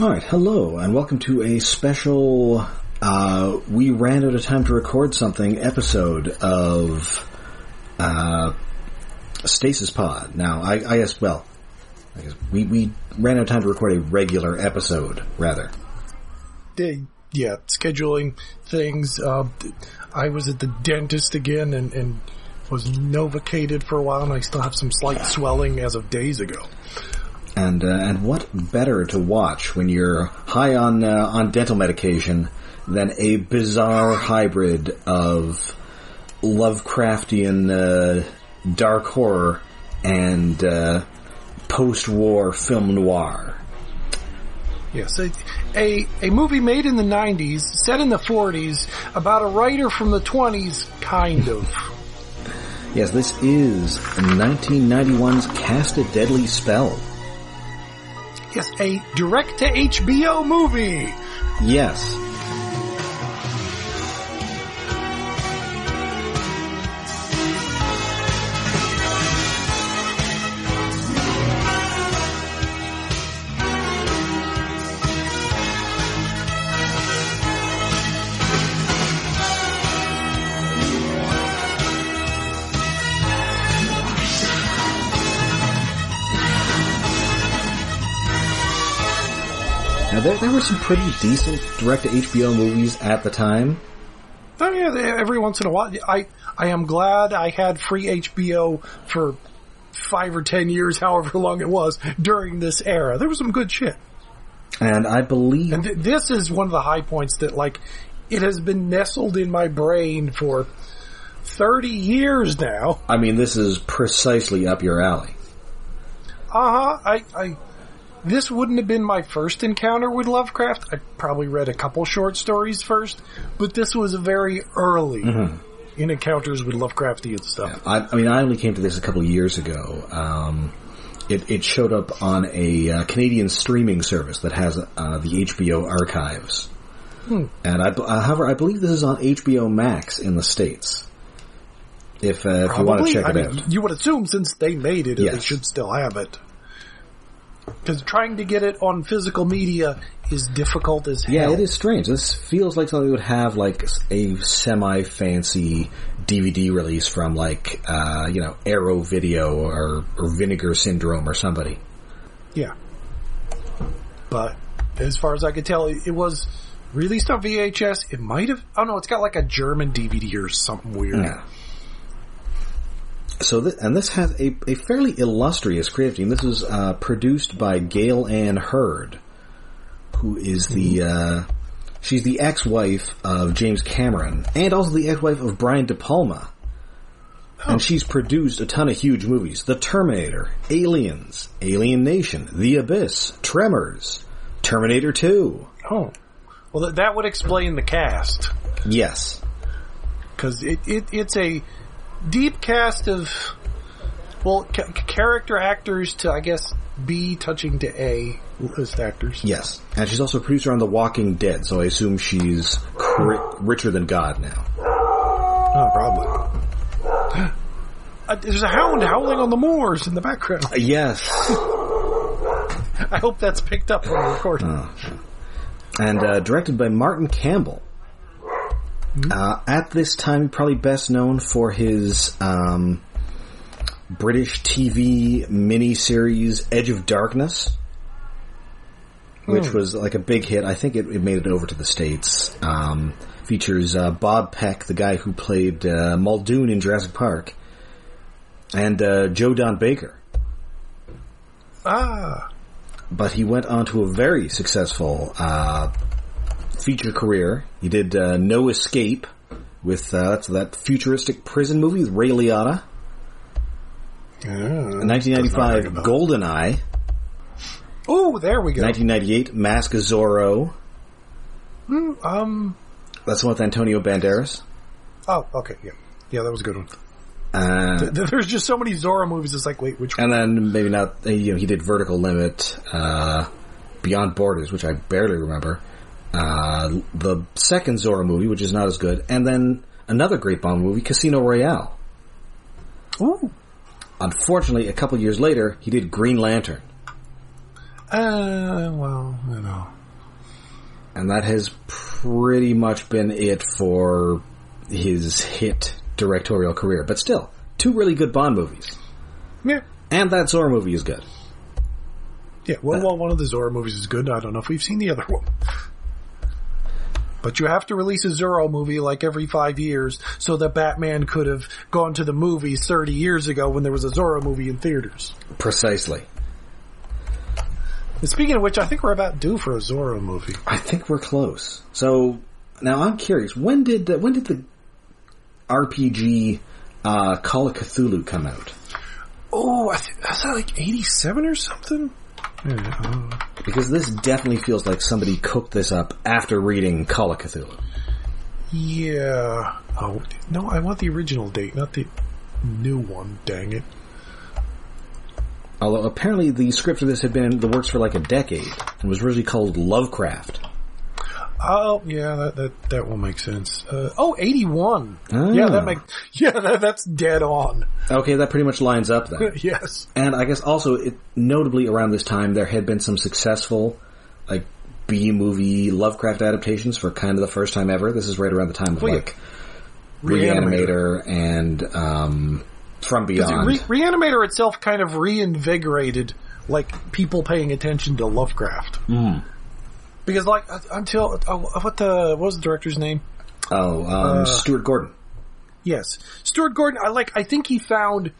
All right, hello, and welcome to a special. Uh, we ran out of time to record something episode of uh, Stasis Pod. Now, I, I guess, well, I guess we, we ran out of time to record a regular episode, rather. Yeah, scheduling things. Uh, I was at the dentist again and, and was novocated for a while, and I still have some slight swelling as of days ago. And uh, and what better to watch when you're high on uh, on dental medication than a bizarre hybrid of Lovecraftian uh, dark horror and uh, post-war film noir. Yes, a, a, a movie made in the 90s, set in the 40s, about a writer from the 20s, kind of. Yes, this is 1991's Cast a Deadly Spell. Yes, a direct to HBO movie. Yes. Some pretty decent direct to HBO movies at the time. Oh yeah, every once in a while. I I am glad I had free HBO for five or ten years, however long it was, during this era. There was some good shit. And I believe And th- this is one of the high points that like it has been nestled in my brain for 30 years now. I mean this is precisely up your alley. Uh-huh. I, I, this wouldn't have been my first encounter with Lovecraft. I probably read a couple short stories first, but this was very early in encounters with Lovecraftian stuff. I, I mean, I only came to this a couple of years ago. Um, it, it showed up on a uh, Canadian streaming service that has uh, the HBO archives. And I, uh, however, I believe this is on HBO Max in the states. If, uh, if you want to check I it mean, out, you would assume since they made it, they Yes. should should still have it. Because trying to get it on physical media is difficult as hell. yeah, it is strange. This feels like something that would have like a semi fancy DVD release from like uh, you know Arrow Video or, or Vinegar Syndrome or somebody. Yeah. But as far as I could tell, it, it was released on VHS. It might have. Oh no, it's got like a German DVD or something weird. Yeah. So, th- and this has a, a fairly illustrious creative team. This was uh, produced by Gale Anne Hurd, who is the uh, she's the ex-wife of James Cameron, and also the ex-wife of Brian De Palma. And she's produced a ton of huge movies: The Terminator, Aliens, Alien Nation, The Abyss, Tremors, Terminator Two. Oh. Well, th- that would explain the cast. Yes, Because it, it, it's a deep cast of, well, ca- character actors to, I guess, B touching to A list actors. yes, and she's also a producer on The Walking Dead. So I assume she's cri- richer than God now. Oh, probably. Uh, there's a hound howling on the moors in the background. Yes. I hope that's picked up on the recording. and uh, directed by Martin Campbell. Uh, at this time, probably best known for his um, British TV miniseries Edge of Darkness, which was like a big hit. I think it, it made it over to the states. Um, features uh, Bob Peck, the guy who played uh, Muldoon in Jurassic Park, and uh, Joe Don Baker. Ah. but he went on to a very successful uh, feature career. He did uh, No Escape with uh, that's that futuristic prison movie with Ray Liotta. In 1995, Goldeneye. Oh, there we go. 1998, Mask of Zorro. Um. That's the one with Antonio Banderas. Oh, okay. Yeah. Yeah, that was a good one. Uh, There's just so many Zorro movies. It's like, wait, which one? and then maybe not. You know, he did Vertical Limit, uh, Beyond Borders, which I barely remember. Uh, the second Zorro movie, which is not as good, and then another great Bond movie, Casino Royale. Ooh. Unfortunately, a couple years later, he did Green Lantern. Uh, well, you know. and that has pretty much been it for his hit directorial career. But still, two really good Bond movies, Yeah. and that Zorro movie is good. Yeah, well, well, one of the Zorro movies is good. I don't know if we've seen the other one. But you have to release a Zorro movie like every five years so that Batman could have gone to the movies 30 years ago when there was a Zorro movie in theaters. Precisely. And speaking of which, I think we're about due for a Zorro movie. I think we're close. So now I'm curious. When did uh, when did the RPG uh, Call of Cthulhu come out? Oh, I think, is that like 87 or something? Yeah, Because this definitely feels like somebody cooked this up after reading Call of Cthulhu. yeah. Oh, no, I want the original date, not the new one, dang it. Although apparently the script of this had been in the works for like a decade and was originally called Lovecraft. Oh, yeah, that, that, that will make sense. Uh, oh, 81. Ah. Yeah, that make, yeah, that, that's dead on. Okay, that pretty much lines up then. yes. And I guess also, it, notably around this time, there had been some successful, like, B movie Lovecraft adaptations for kind of the first time ever. This is right around the time of Well, yeah. like Reanimator and um, From Beyond. Re- Reanimator itself kind of reinvigorated, like, people paying attention to Lovecraft. Mm. Because, like, uh, until, uh, what the, what was the director's name? Oh, um, Uh, Stuart Gordon. Yes. Stuart Gordon, I like, I think he found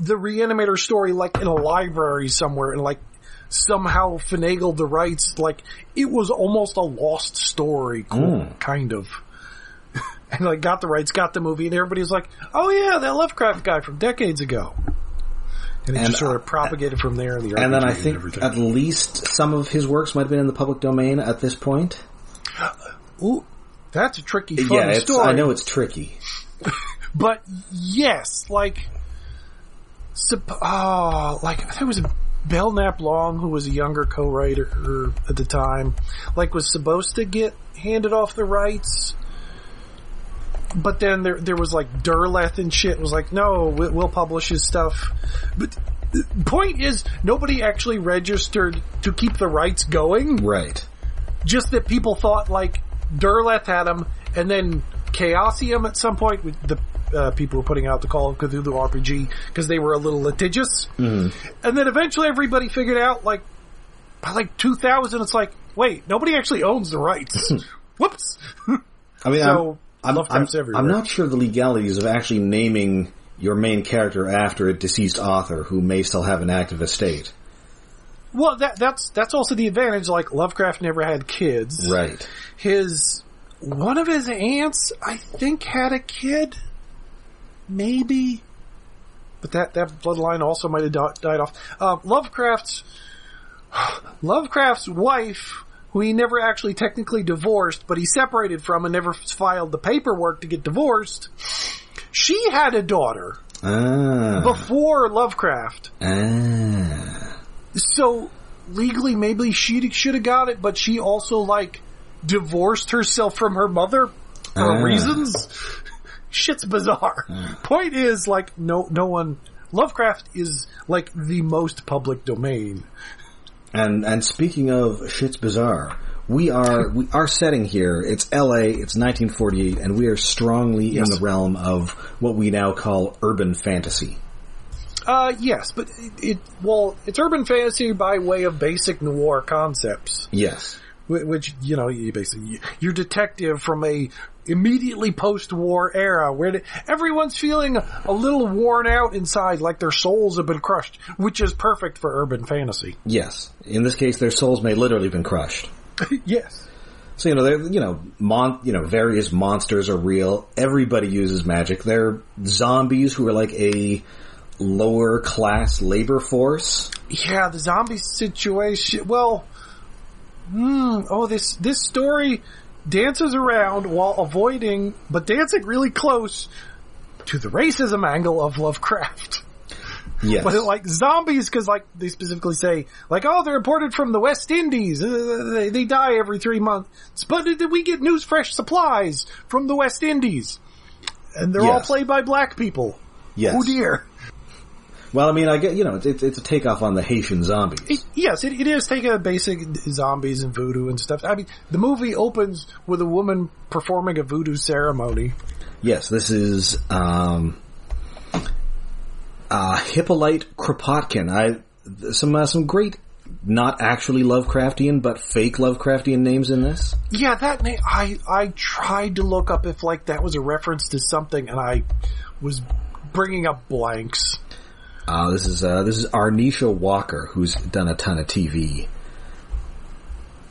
the Reanimator story, like, in a library somewhere and, like, somehow finagled the rights. Like, it was almost a lost story, cool, Mm. kind of. and, like, got the rights, got the movie, and everybody's like, oh yeah, that Lovecraft guy from decades ago. And it And, just sort of propagated from there. And, the And then I think at least some of his works might have been in the public domain at this point. Ooh, that's a tricky, yeah, story. I know it's tricky. But yes, like, sup- oh, like I think it was Belknap Long, who was a younger co-writer at the time, like was supposed to get handed off the rights, but then there there was like Derleth and shit was like, no, we- we'll publish his stuff. But the point is, nobody actually registered to keep the rights going Right. just that people thought like Derleth had them, and then Chaosium at some point with the uh, people were putting out the Call of Cthulhu RPG because they were a little litigious, Mhm. and then eventually everybody figured out like by like 2000, it's like wait, nobody actually owns the rights. Whoops. I mean, So, I'm, I'm, I'm, everywhere. I'm not sure the legalities of actually naming your main character after a deceased author who may still have an active estate. Well, that that's that's also the advantage. Like Lovecraft never had kids. Right. His one of his aunts, I think, had a kid. Maybe. But that, that bloodline also might have died off. Uh, Lovecraft's Lovecraft's wife, who he never actually technically divorced, but he separated from and never filed the paperwork to get divorced. She had a daughter Ah. before Lovecraft. ah. So legally, maybe she should have got it, but she also like divorced herself from her mother for Ah. reasons. Shit's bizarre. Point is, like, no, no one. Lovecraft is like the most public domain. And and speaking of shit's bizarre, we are we our setting here. It's L.A. It's 1948, and we are strongly Yes. in the realm of what we now call urban fantasy. Uh, yes, but it, it well, it's urban fantasy by way of basic noir concepts, Yes. Whi- which you know, you basically you're detective from a immediately post-war era where everyone's feeling a little worn out inside, like their souls have been crushed, which is perfect for urban fantasy. Yes. In this case, their souls may literally have been crushed. yes. So you know, they're you know, mon- you know, various monsters are real. Everybody uses magic. They're zombies who are like a lower class labor force. Yeah, the zombie situation. Well, hmm. Oh, this this story dances around while avoiding, but dancing really close to the racism angle of Lovecraft. Yes. But like zombies, because like they specifically say, like, oh, they're imported from the West Indies. Uh, they, they die every three months. But did we get news fresh supplies from the West Indies? And they're all played by black people. yes. Oh dear. Well, I mean, I get you know, it's it's a takeoff on the Haitian zombies. It, yes, it, it is taking a basic zombies and voodoo and stuff. I mean, the movie opens with a woman performing a voodoo ceremony. Yes, this is um, uh, Hippolyte Kropotkin. I some uh, some great, not actually Lovecraftian, but fake Lovecraftian names in this. Yeah, that name. I I tried to look up if like that was a reference to something, and I was bringing up blanks. Uh, this is uh, this is Arnetia Walker, who's done a ton of TV.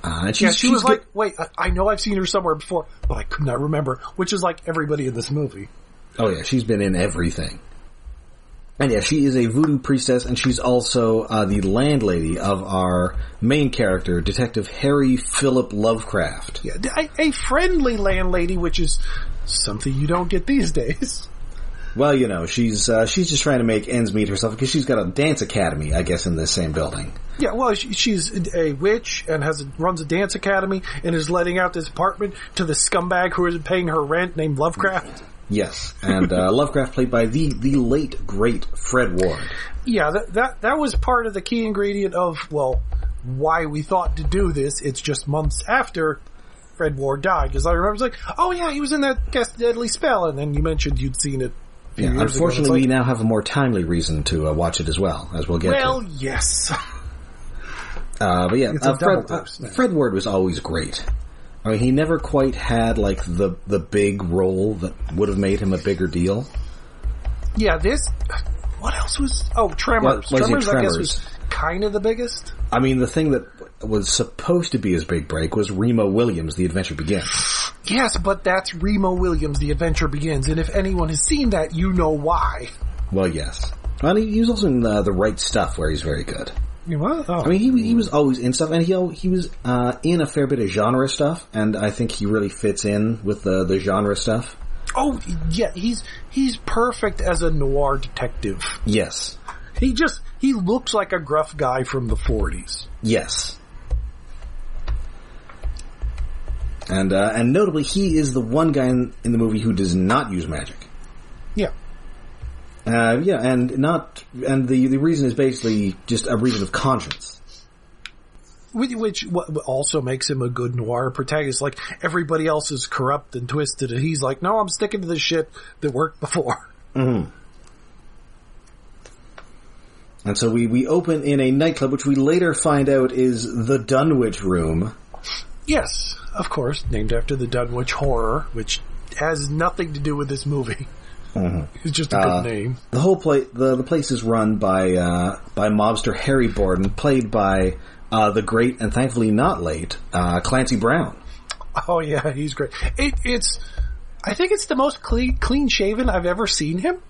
Uh, and she's, Yeah, she was good- like, wait, I, I know I've seen her somewhere before, but I could not remember. Which is like everybody in this movie. Oh yeah, she's been in everything. And yeah, she is a voodoo priestess, and she's also uh, the landlady of our main character, Detective Harry Philip Lovecraft. Yeah, a, a friendly landlady, which is something you don't get these days. Well, you know, she's uh, she's just trying to make ends meet herself because she's got a dance academy, I guess, in this same building. Yeah, well, she, she's a witch and has a, runs a dance academy and is letting out this apartment to the scumbag who isn't paying her rent named Lovecraft. Yes, and uh, Lovecraft played by the the late great Fred Ward. Yeah, that, that that was part of the key ingredient of well, why we thought to do this. It's just months after Fred Ward died because I remember it was like, oh yeah, he was in that Cast Deadly Spell, and then you mentioned you'd seen it. Yeah, unfortunately, It's we now have a more timely reason to uh, watch it as well, as we'll get well, to. yes, Uh, but yeah, uh, Fred, uh. Fred Ward was always great. I mean, he never quite had like the the big role that would have made him a bigger deal. yeah. This. What else was? Oh, Tremors. What- it Tremors, I guess, was kind of the biggest. I mean, the thing that was supposed to be his big break was Remo Williams, The Adventure Begins. Yes, but that's Remo Williams. The Adventure Begins, and if anyone has seen that, you know why. Well, yes. Well, he, he was also in uh, The Right Stuff, where he's very good. What? Oh. I mean, he he was always in stuff, and he he was uh, in a fair bit of genre stuff, and I think he really fits in with the the genre stuff. oh, yeah. He's he's perfect as a noir detective. Yes, He just he looks like a gruff guy from the forties. yes. And uh, and notably, he is the one guy in, in the movie who does not use magic. Yeah. Uh, yeah, and not and the the reason is basically just a reason of conscience. Which, which also makes him a good noir protagonist. Like everybody else is corrupt and twisted, and he's like, "No, I'm sticking to the shit that worked before." And so we, we open in a nightclub, which we later find out is the Dunwich Room. Yes, of course, named after the Dunwich Horror, which has nothing to do with this movie. It's just a good Uh, name. The whole place, the, the place is run by uh, by mobster Harry Borden, played by uh, the great and thankfully not late uh, Clancy Brown. Oh yeah, he's great. It, it's, I think it's the most clean clean shaven I've ever seen him.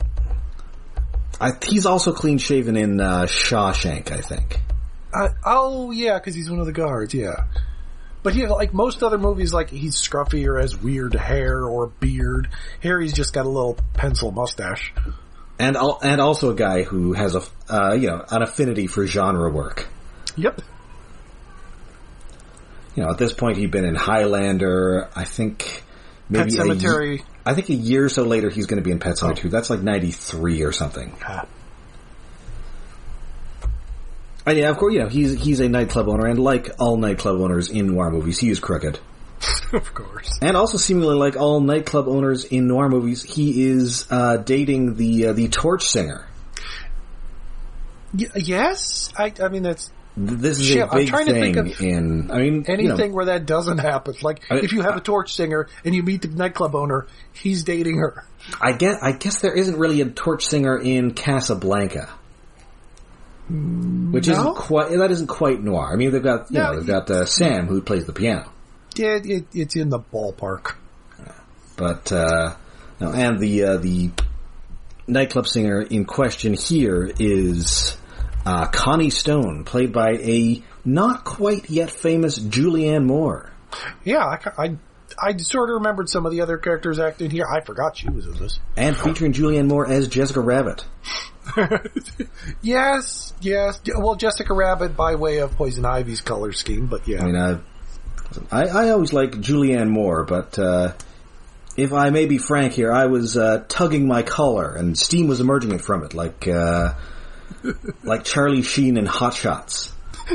I, he's also clean shaven in uh, Shawshank, I think. Uh, oh yeah, because he's one of the guards. Yeah, but yeah, like most other movies, like he's scruffy or has weird hair or beard. Harry's just got a little pencil mustache. And al- and also a guy who has a uh, you know an affinity for genre work. Yep. You know, at this point he'd been in Highlander. I think maybe Pet Sematary. I think a year or so later he's going to be in Pet Sematary. That's like ninety three or something. Ah, And yeah, of course, you know he's he's a nightclub owner, and like all nightclub owners in noir movies, he is crooked. of course. And also, seemingly like all nightclub owners in noir movies, he is uh, dating the uh, the torch singer. Y- yes, I. I mean that's Th- This is Shit, a I'm big trying to thing think of in. I mean, you know, anything where that doesn't happen. Like I- if you have a torch singer and you meet the nightclub owner, he's dating her. I guess I guess there isn't really a torch singer in Casablanca, which No? isn't quite that isn't quite noir. I mean, they've got you No, know they've got uh, Sam who plays the piano, Yeah, it, it's in the ballpark. but uh, no, and the uh, the nightclub singer in question here is uh, Connie Stone, played by a not quite yet famous Julianne Moore. Yeah, I, I, I sort of remembered some of the other characters acting here. I forgot she was in this. And featuring Julianne Moore as Jessica Rabbit. Yes, yes. Well, Jessica Rabbit by way of Poison Ivy's color scheme, but yeah. I mean, uh, I, I always like Julianne Moore, but uh, if I may be frank here, I was uh, tugging my collar, and steam was emerging from it, like uh, like Charlie Sheen in Hot Shots.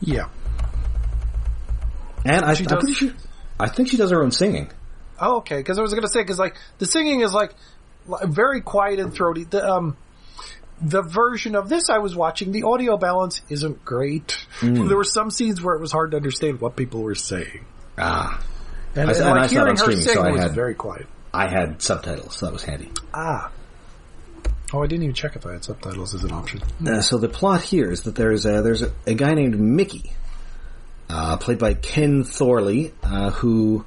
Yeah. And I, She I'm does- pretty sure, I think she does her own singing. Oh, okay. Because I was gonna say, because like the singing is like li- very quiet and throaty. The um, the version of this I was watching, the audio balance isn't great. Mm. There were some scenes where it was hard to understand what people were saying, Ah, and, I- and, and I like saw it on hearing her streaming, sing so I was had- very quiet. I had subtitles, so that was handy. Ah. Oh, I didn't even check if I had subtitles as an option. Uh, so the plot here is that there's a, there's a, a guy named Mickey, uh, played by Ken Thorley, uh, who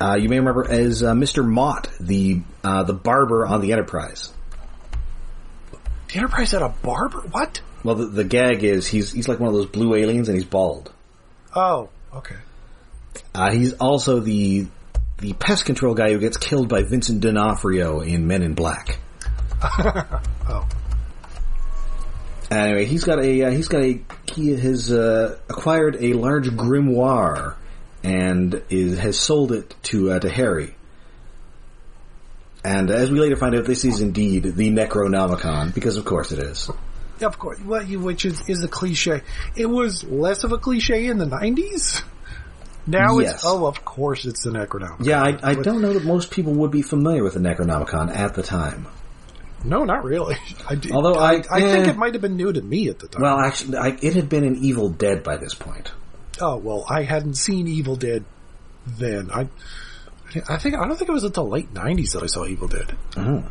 uh, you may remember as uh, Mr. Mott, the uh, the barber on the Enterprise. The Enterprise had a barber. What? Well, the, the gag is he's he's like one of those blue aliens, and he's bald. Oh, okay. Uh, he's also the the pest control guy who gets killed by Vincent D'Onofrio in Men in Black. Oh, Anyway, he's got a uh, he's got a he has uh, acquired a large grimoire and is has sold it to uh, to Harry. And as we later find out, this is indeed the Necronomicon because, of course, it is. of course. Well, you- which is is the cliche. It was less of a cliche in the nineties. Now Yes. it's oh, of course it's the Necronomicon. Yeah, I, I don't know that most people would be familiar with the Necronomicon at the time. No, not really. I did, Although I- I, think eh. it might have been new to me at the time. Well, actually, I, it had been an Evil Dead by this point. oh well, I hadn't seen Evil Dead then. I, I think I don't think it was until late '90s that I saw Evil Dead. Oh.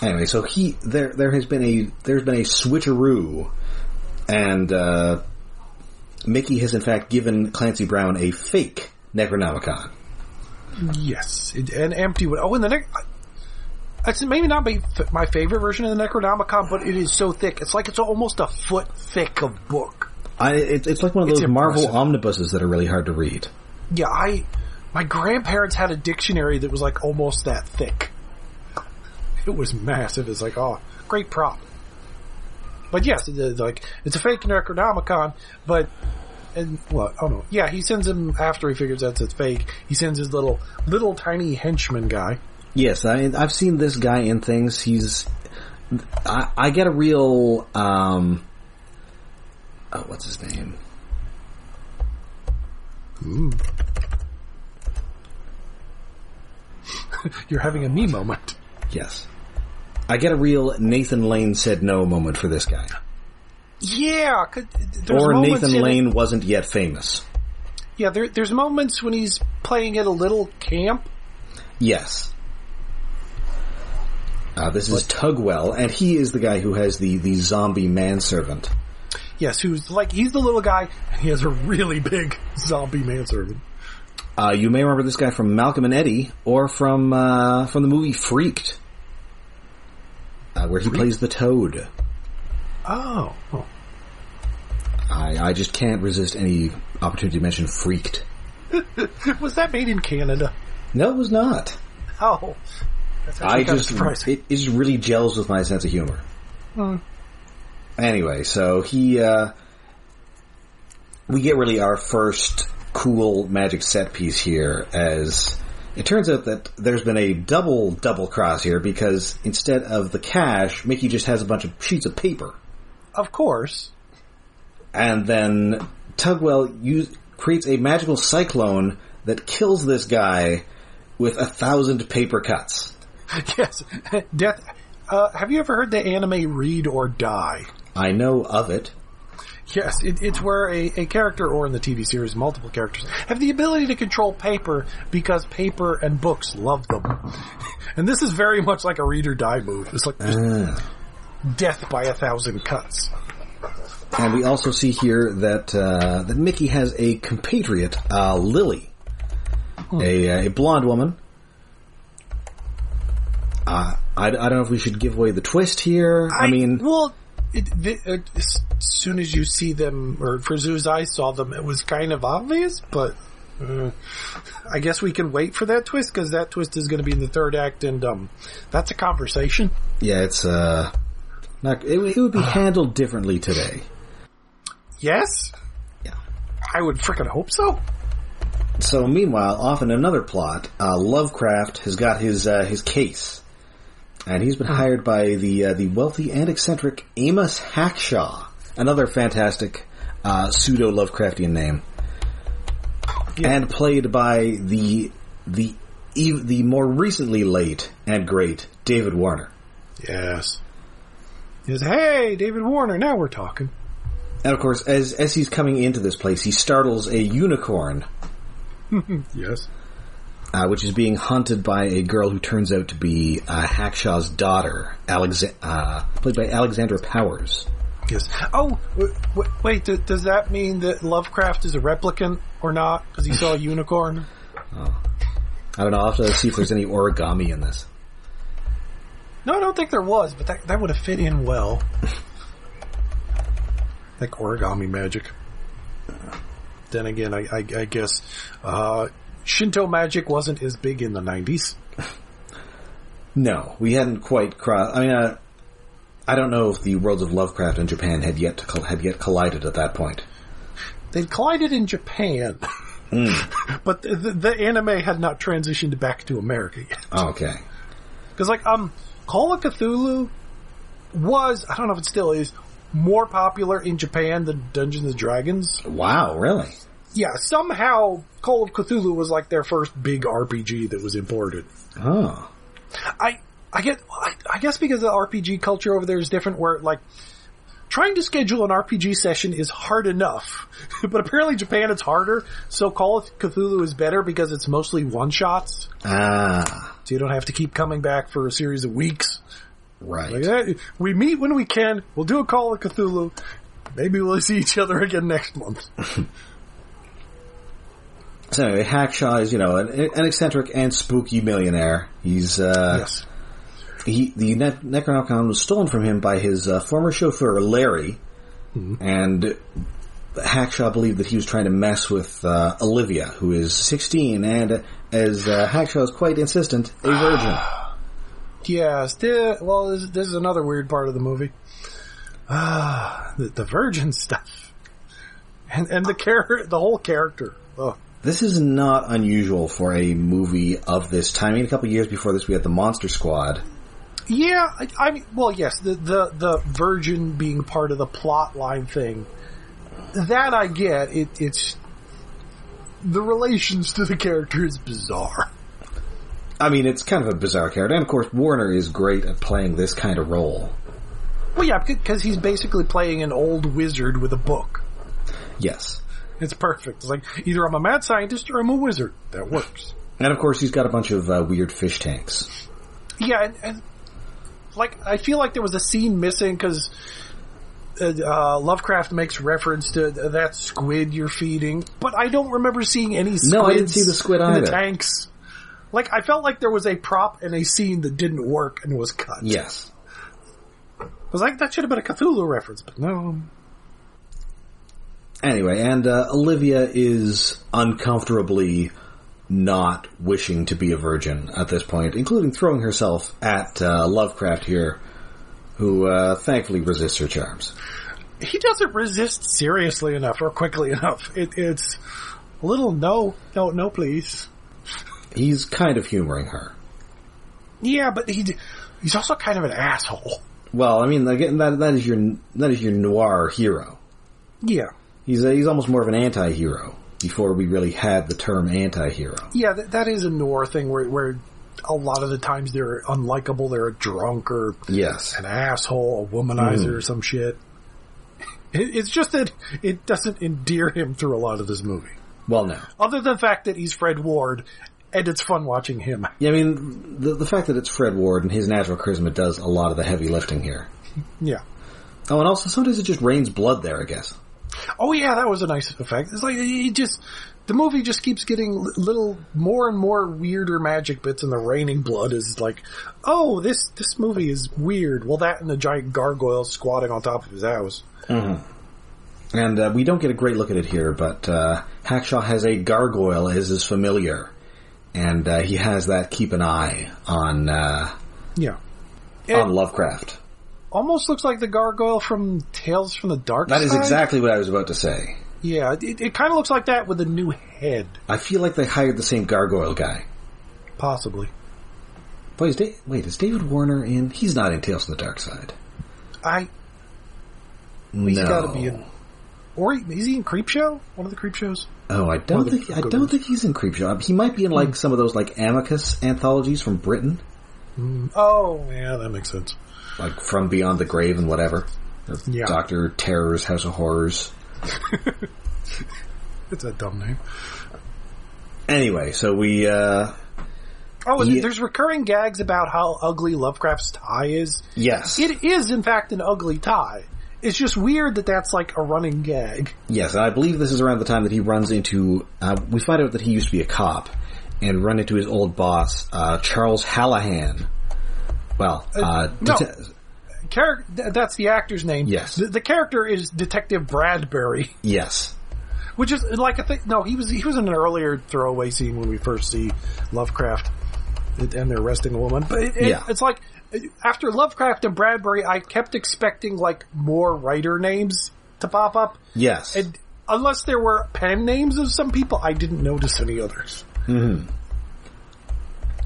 Anyway, so he there there has been a there's been a switcheroo, and uh, Mickey has in fact given Clancy Brown a fake Necronomicon. Yes, an empty one. Oh, and the neck. It's maybe not my, my favorite version of the Necronomicon, but it is so thick. It's like it's almost a foot thick of book. I, it, it's like one of It's those Marvel impressive. omnibuses that are really hard to read. Yeah, I my grandparents had a dictionary that was like almost that thick. It was massive. It's like, oh, great prop. But yes, it is like it's a fake Necronomicon, but and what? Oh no, yeah, he sends him after he figures out it's fake. He sends his little little tiny henchman guy. Yes, I, I've seen this guy in things. He's I, I get a real um, oh, what's his name? You're having a me moment. Yes, I get a real Nathan Lane said no moment for this guy, Yeah, or Nathan in it- Lane wasn't yet famous. Yeah, there, there's moments when he's playing it a little camp. Yes. Uh, this is Tugwell, and he is the guy who has the, the zombie manservant. Yes, who's like he's the little guy, and he has a really big zombie manservant. Uh, you may remember this guy from Malcolm and Eddie, or from uh, from the movie Freaked, uh, where he plays the Toad. Oh, oh. I, I just can't resist any opportunity to mention Freaked. was that made in Canada? No, it was not. Oh, I just of surprising. it, it just really gels with my sense of humor. Anyway, so he uh, we get really our first cool magic set piece here as it turns out that there's been a double double cross here because instead of the cash, Mickey just has a bunch of sheets of paper. Of course. And then Tugwell use, creates a magical cyclone that kills this guy with a thousand paper cuts. Yes, death. Uh, have you ever heard the anime Read or Die? I know of it. Yes, it, it's where a, a character, or in the TV series, multiple characters, have the ability to control paper because paper and books love them. And this is very much like a read or die move. It's like Ah. death by a thousand cuts. And we also see here that uh, that Mickey has a compatriot, uh, Lily, a, a blonde woman. Uh, I, I don't know if we should give away the twist here. I, mean, well, it, the, it, as soon as you see them, or for Zoo's I saw them, it was kind of obvious, but uh, I guess we can wait for that twist because that twist is going to be in the third act, and um, that's a conversation. yeah, it's uh, not. It, it would be handled differently today. Yes, Yeah. I would frickin' hope so. So meanwhile, off in another plot, uh, Lovecraft has got his uh, his case, and he's been hired by the uh, the wealthy and eccentric Amos Hackshaw, another fantastic uh, pseudo Lovecraftian name, Yeah. and played by the the ev- the more recently late and great David Warner. Yes. He says, "Hey, David Warner, now we're talking." And of course, as as he's coming into this place, he startles a unicorn, Yes. Uh, which is being hunted by a girl who turns out to be uh, Hackshaw's daughter, Alexa- uh, played by Alexandra Powers. Yes. Oh, w- w- wait. d- does that mean that Lovecraft is a replicant or not? Because he saw a unicorn. I don't know. I'll have to see if there's any origami in this. No, I don't think there was, but that that would have fit in well. like origami magic. Then again, I, I, I guess uh, Shinto magic wasn't as big in the '90s. No, we hadn't quite crossed. I mean, uh, I don't know if the worlds of Lovecraft and Japan had yet to col- had yet collided at that point. They'd collided in Japan, but the, the, the anime had not transitioned back to America yet. Okay. Because, like, um, Call of Cthulhu was, I don't know if it still is, more popular in Japan than Dungeons and Dragons. Wow, really? Yeah, somehow Call of Cthulhu was like their first big RPG that was imported. Oh. I, I get, I, I guess because the RPG culture over there is different where, like, trying to schedule an RPG session is hard enough, but apparently Japan it's harder, so Call of Cthulhu is better because it's mostly one-shots, Ah, so you don't have to keep coming back for a series of weeks. right. Like that, we meet when we can. We'll do a Call of Cthulhu. Maybe we'll see each other again next month. So anyway, Hackshaw is, you know, an, an eccentric and spooky millionaire. He's, uh, yes. he, the ne- Necronomicon was stolen from him by his uh, former chauffeur, Larry, and Hackshaw believed that he was trying to mess with uh, Olivia, who is 16, and as uh, Hackshaw is quite insistent, a virgin. Yes. The, well, this, this is another weird part of the movie. Ah, the, the virgin stuff, and and the char- the whole character. Oh, This is not unusual for a movie of this time. I mean, a couple years before this, we had the Monster Squad. yeah. I, I mean, well, yes. The the the virgin being part of the plot line thing. That I get. It it's the relations to the character is bizarre. I mean, it's kind of a bizarre character, and of course, Warner is great at playing this kind of role. Well, yeah, because he's basically playing an old wizard with a book. Yes. It's perfect. It's like either I'm a mad scientist or I'm a wizard. That works. And of course, he's got a bunch of uh, weird fish tanks. Yeah, and, and like I feel like there was a scene missing because uh, uh, Lovecraft makes reference to that squid you're feeding, but I don't remember seeing any No, I didn't see the squid in the tanks. Like I felt like there was a prop and a scene that didn't work and was cut. Yes. I was like, that should have been a Cthulhu reference, but no. Anyway, and uh, Olivia is uncomfortably not wishing to be a virgin at this point, including throwing herself at uh, Lovecraft here, who uh, thankfully resists her charms. he doesn't resist seriously enough or quickly enough. It, it's a little no, no, no, please. He's kind of humoring her. Yeah, but he he's also kind of an asshole. Well, I mean, again, that that is your that is your noir hero. Yeah, He's a, he's almost more of an anti-hero before we really had the term anti-hero. yeah, that, that is a noir thing where where a lot of the times they're unlikable. They're a drunk or Yes. an asshole, a womanizer, or mm. some shit. It, it's just that it doesn't endear him through a lot of this movie, Well, no. other than the fact that he's Fred Ward, and it's fun watching him. Yeah, I mean, the the fact that it's Fred Ward and his natural charisma does a lot of the heavy lifting here. Yeah. Oh, and also sometimes it just rains blood there, I guess. Oh yeah, that was a nice effect. It's like he just the movie just keeps getting little more and more weirder magic bits, and the raining blood is like, oh, this this movie is weird. Well, that and the giant gargoyle squatting on top of his house. And uh, we don't get a great look at it here, but uh, Hackshaw has a gargoyle as his familiar, and uh, he has that keep an eye on uh, Yeah, on Lovecraft. Almost looks like the gargoyle from Tales from the Dark Side. That is exactly what I was about to say. Yeah, it, it kind of looks like that with a new head, I feel like they hired the same gargoyle guy. possibly. Wait, is Da- wait, is David Warner in? He's not in Tales from the Dark Side. I No. he's got to be in. Or is he in Creepshow? One of the creep shows? Oh, I don't One of the think I don't ones. think he's in Creepshow. He might be in like hmm. some of those like Amicus anthologies from Britain, hmm. Oh, yeah, that makes sense. Like From Beyond the Grave and whatever. Yeah. Doctor Terror's House of Horrors. It's a dumb name. Anyway, so we uh Oh, Yeah. there's recurring gags about how ugly Lovecraft's tie is. yes. It is, in fact, an ugly tie. It's just weird that that's like a running gag. Yes, and I believe this is around the time that he runs into. Uh, we find out that he used to be a cop, and run into his old boss, uh, Charles Hallahan. Well, uh, no. dete- Char- th- that's the actor's name. Yes. The, the character is Detective Bradbury, yes, which is like a thing. No, he was he was in an earlier throwaway scene when we first see Lovecraft and they're arresting a woman. But it, it- Yeah. it's like after Lovecraft and Bradbury, I kept expecting like more writer names to pop up. yes. And unless there were pen names of some people, I didn't notice any others.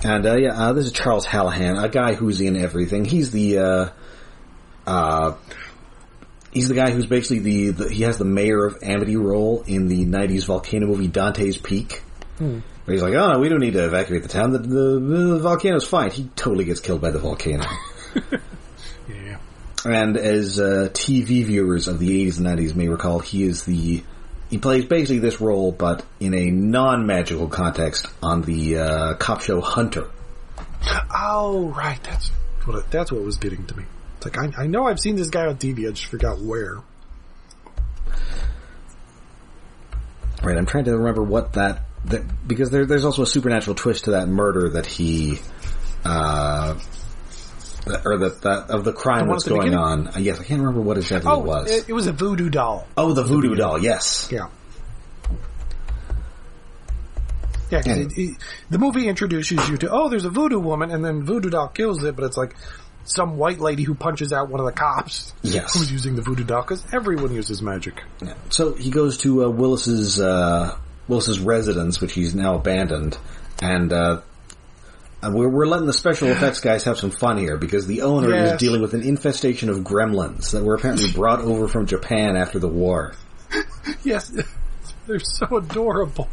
And uh, yeah, uh, this is Charles Hallahan, a guy who's in everything. He's the uh, uh, he's the guy who's basically the, the he has the mayor of Amity role in the '90s volcano movie Dante's Peak. Where he's like, oh no, we don't need to evacuate the town. The, the, the volcano's fine. He totally gets killed by the volcano. Yeah. And as uh, TV viewers of the 80s and 90s may recall, he is the he plays basically this role, but in a non-magical context on the uh, cop show Hunter. Oh, right. That's what it, that's what was getting to me. It's like I, I know I've seen this guy on TV. I just forgot where. Right, I'm trying to remember what that, that because there, there's also a supernatural twist to that murder that he, uh, or that, that of the crime The that's the going beginning? on. Uh, yes, I can't remember what exactly Oh, it was. It, it was a voodoo doll. oh, the voodoo doll. Yes. Yeah. Yeah, 'cause Yeah. it, it, the movie introduces you to oh, there's a voodoo woman, and then voodoo doll kills it, but it's like some white lady who punches out one of the cops. Yes. who's using the voodoo doll because everyone uses magic. Yeah. So he goes to uh, Willis's uh, Willis's residence, which he's now abandoned, and uh, and Uh, we're we're letting the special effects guys have some fun here because the owner is dealing with an infestation of gremlins that were apparently brought over from Japan after the war. Yes, they're so adorable.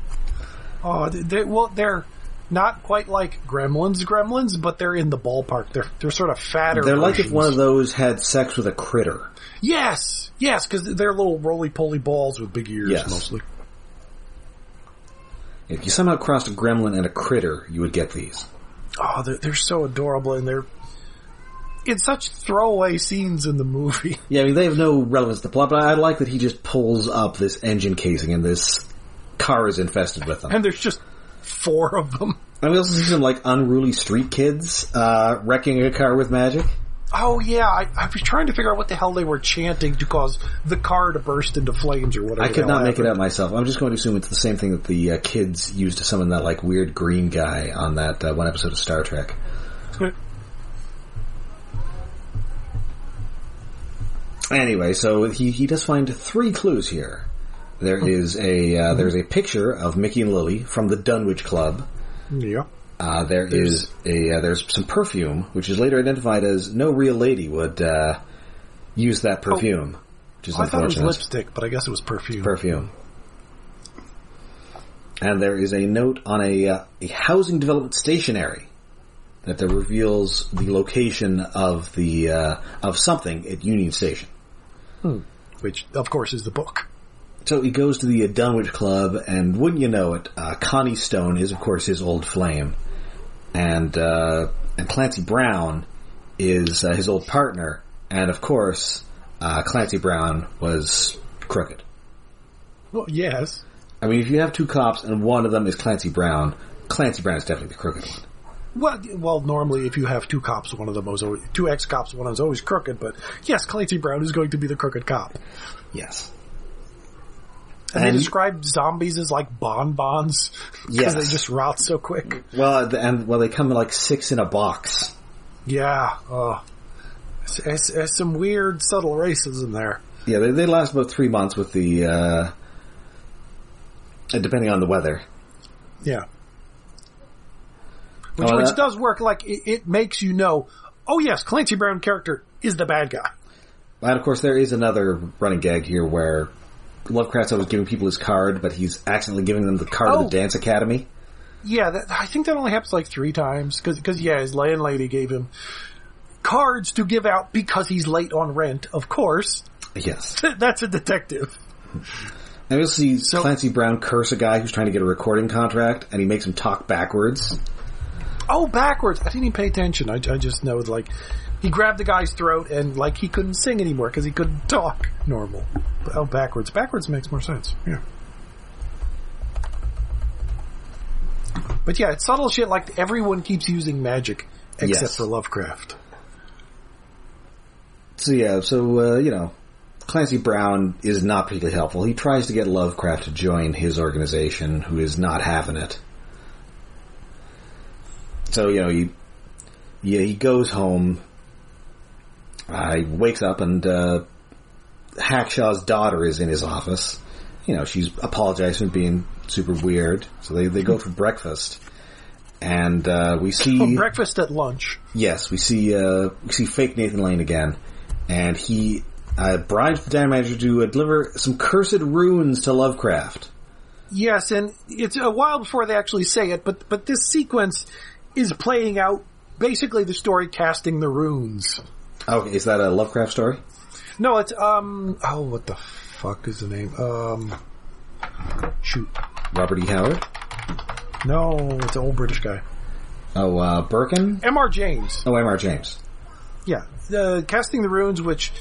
Oh, they, they, well, they're not quite like Gremlins, Gremlins, but they're in the ballpark. They're they're sort of fatter. They're like if one of those had sex with a critter. Yes, yes, because they're little roly poly balls with big ears, Yes. mostly. If you somehow crossed a gremlin and a critter, you would get these. Oh, they're, they're so adorable, and they're in such throwaway scenes in the movie. Yeah, I mean they have no relevance to the plot, but I like that he just pulls up this engine casing and this car is infested with them. And there's just four of them. And we also see some like unruly street kids uh, wrecking a car with magic. Oh yeah, I, I was trying to figure out what the hell they were chanting to cause the car to burst into flames or whatever. I could not make it happened. out myself. I'm just going to assume it's the same thing that the uh, kids used to summon that like weird green guy on that uh, one episode of Star Trek. Anyway, so he he does find three clues here. There is a uh, there's a picture of Mickey and Lily from the Dunwich Club. Yeah. Uh, there is a uh, there's some perfume, which is later identified as no real lady would uh, use that perfume, which is I thought it was lipstick, but I guess it was perfume. perfume. And there is a note on a, uh, a housing development stationery that there reveals the location of the uh, of something at Union Station. which of course is the book. So he goes to the Dunwich Club, and wouldn't you know it, uh, Connie Stone is of course his old flame, and uh, and Clancy Brown is uh, his old partner, and of course uh, Clancy Brown was crooked. Well, yes. I mean, if you have two cops and one of them is Clancy Brown, Clancy Brown is definitely the crooked one. Well, well, normally if you have two cops, one of them is always, two ex cops, one of them is always crooked. But yes, Clancy Brown is going to be the crooked cop. Yes. And, they describe zombies as like bonbons because Yes. they just rot so quick. Well, and well, they come in like six in a box. Yeah. Oh. It's, it's, it's some weird, subtle racism there. Yeah, they, they last about three months with the, uh, uh, depending on the weather. Yeah. which, Oh, which that- does work. Like it, it makes you know, oh yes, Clancy Brown character is the bad guy. And of course, there is another running gag here where Lovecraft's always giving people his card, but he's accidentally giving them the card of Oh. the dance academy. Yeah, that, I think that only happens like three times because yeah, his landlady gave him cards to give out because he's late on rent. Of course, Yes. that's a detective. And you'll see So- Clancy Brown curse a guy who's trying to get a recording contract, and he makes him talk backwards. Oh, backwards! I didn't even pay attention. I, I just know like he grabbed the guy's throat and like he couldn't sing anymore because he couldn't talk normal. Oh, backwards! Backwards makes more sense. Yeah. But yeah, it's subtle shit like everyone keeps using magic except Yes. for Lovecraft. So yeah, so uh, you know, Clancy Brown is not particularly helpful. He tries to get Lovecraft to join his organization, who is not having it. So you know, he yeah he goes home. Uh, he wakes up and uh, Hackshaw's daughter is in his office. You know, she's apologizing for being super weird. So they they go for breakfast, and uh, we see Oh, breakfast at lunch. Yes, we see uh, we see fake Nathan Lane again, and he uh, bribes the diner manager to uh, deliver some cursed runes to Lovecraft. Yes, and it's a while before they actually say it, but but this sequence is playing out basically the story casting the runes. Okay, is that a Lovecraft story? No, it's um oh what the fuck is the name? Um shoot. Robert E. Howard. No, it's an old British guy. Oh, uh, Birkin. M.R. James. Oh, M.R. James. Yeah. Uh, Casting the Runes, which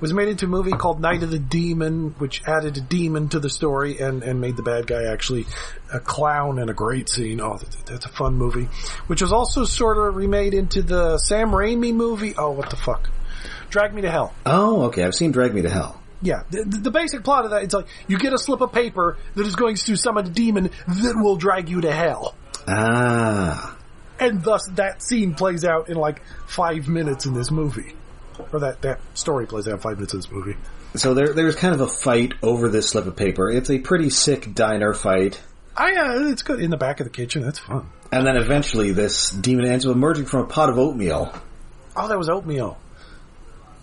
was made into a movie called Night of the Demon, which added a demon to the story and, and made the bad guy actually a clown and a great scene. Oh, that's a fun movie. Which was also sort of remade into the Sam Raimi movie. Oh, what the fuck? Drag Me to Hell. Oh, okay. I've seen Drag Me to Hell. Yeah, the, the basic plot of that, it's like, you get a slip of paper that is going to summon a demon that will drag you to hell. Ah, And thus that scene plays out in like five minutes in this movie. Or that, that story plays out in five minutes in this movie. so there there's kind of a fight over this slip of paper. It's a pretty sick diner fight, I, uh, it's good in the back of the kitchen. That's fun. and then eventually this demon ends up emerging from a pot of oatmeal. Oh, that was oatmeal.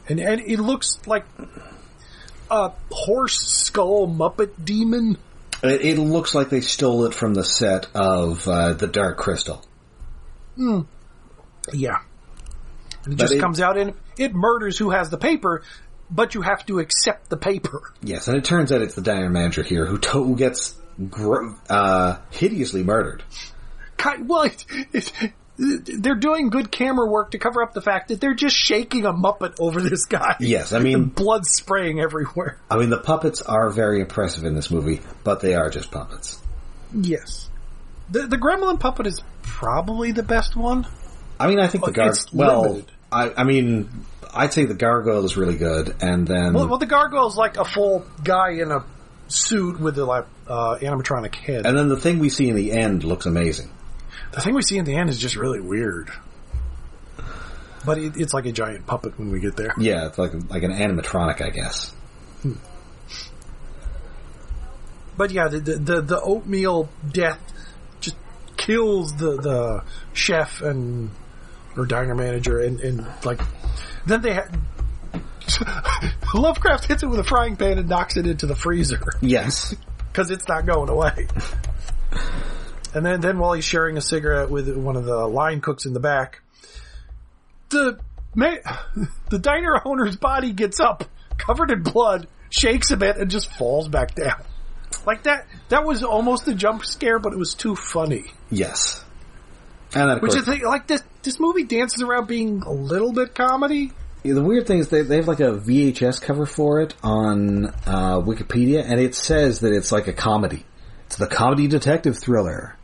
And, and it looks like a horse skull Muppet demon. It, it looks like they stole it from the set of uh, the Dark Crystal. Hmm. Yeah. And it But just it- comes out and it murders who has the paper, but you have to accept the paper. Yes, and it turns out it's the diner manager here who, to- who gets gr- uh, hideously murdered. Kind, well, it, they're doing good camera work to cover up the fact that they're just shaking a Muppet over this guy. Yes, I mean, Blood spraying everywhere. I mean the puppets are very impressive in this movie, but they are just puppets. Yes. The, the Gremlin puppet is probably the best one. I mean, I think the gar it's well, limited. I, I mean, I'd say the gargoyle is really good, and then Well, well the gargoyle's like a full guy in a suit with a like uh, animatronic head. and then the thing we see in the end looks amazing. The thing we see in the end is just really weird. But it, it's like a giant puppet when we get there. Yeah, it's like like an animatronic, I guess. But yeah, the the, the, the oatmeal death just kills the the chef and or diner manager and, and like then they ha- Lovecraft hits it with a frying pan and knocks it into the freezer Yes, because it's not going away. And then then while he's sharing a cigarette with one of the line cooks in the back, the ma- the diner owner's body gets up covered in blood, shakes a bit, and just falls back down. Like that, that was almost a jump scare, but it was too funny. yes, and Which course, is like this. This movie dances around being a little bit comedy. the weird thing is they they have like a VHS cover for it on uh, Wikipedia, and it says that it's like a comedy. It's the comedy detective thriller.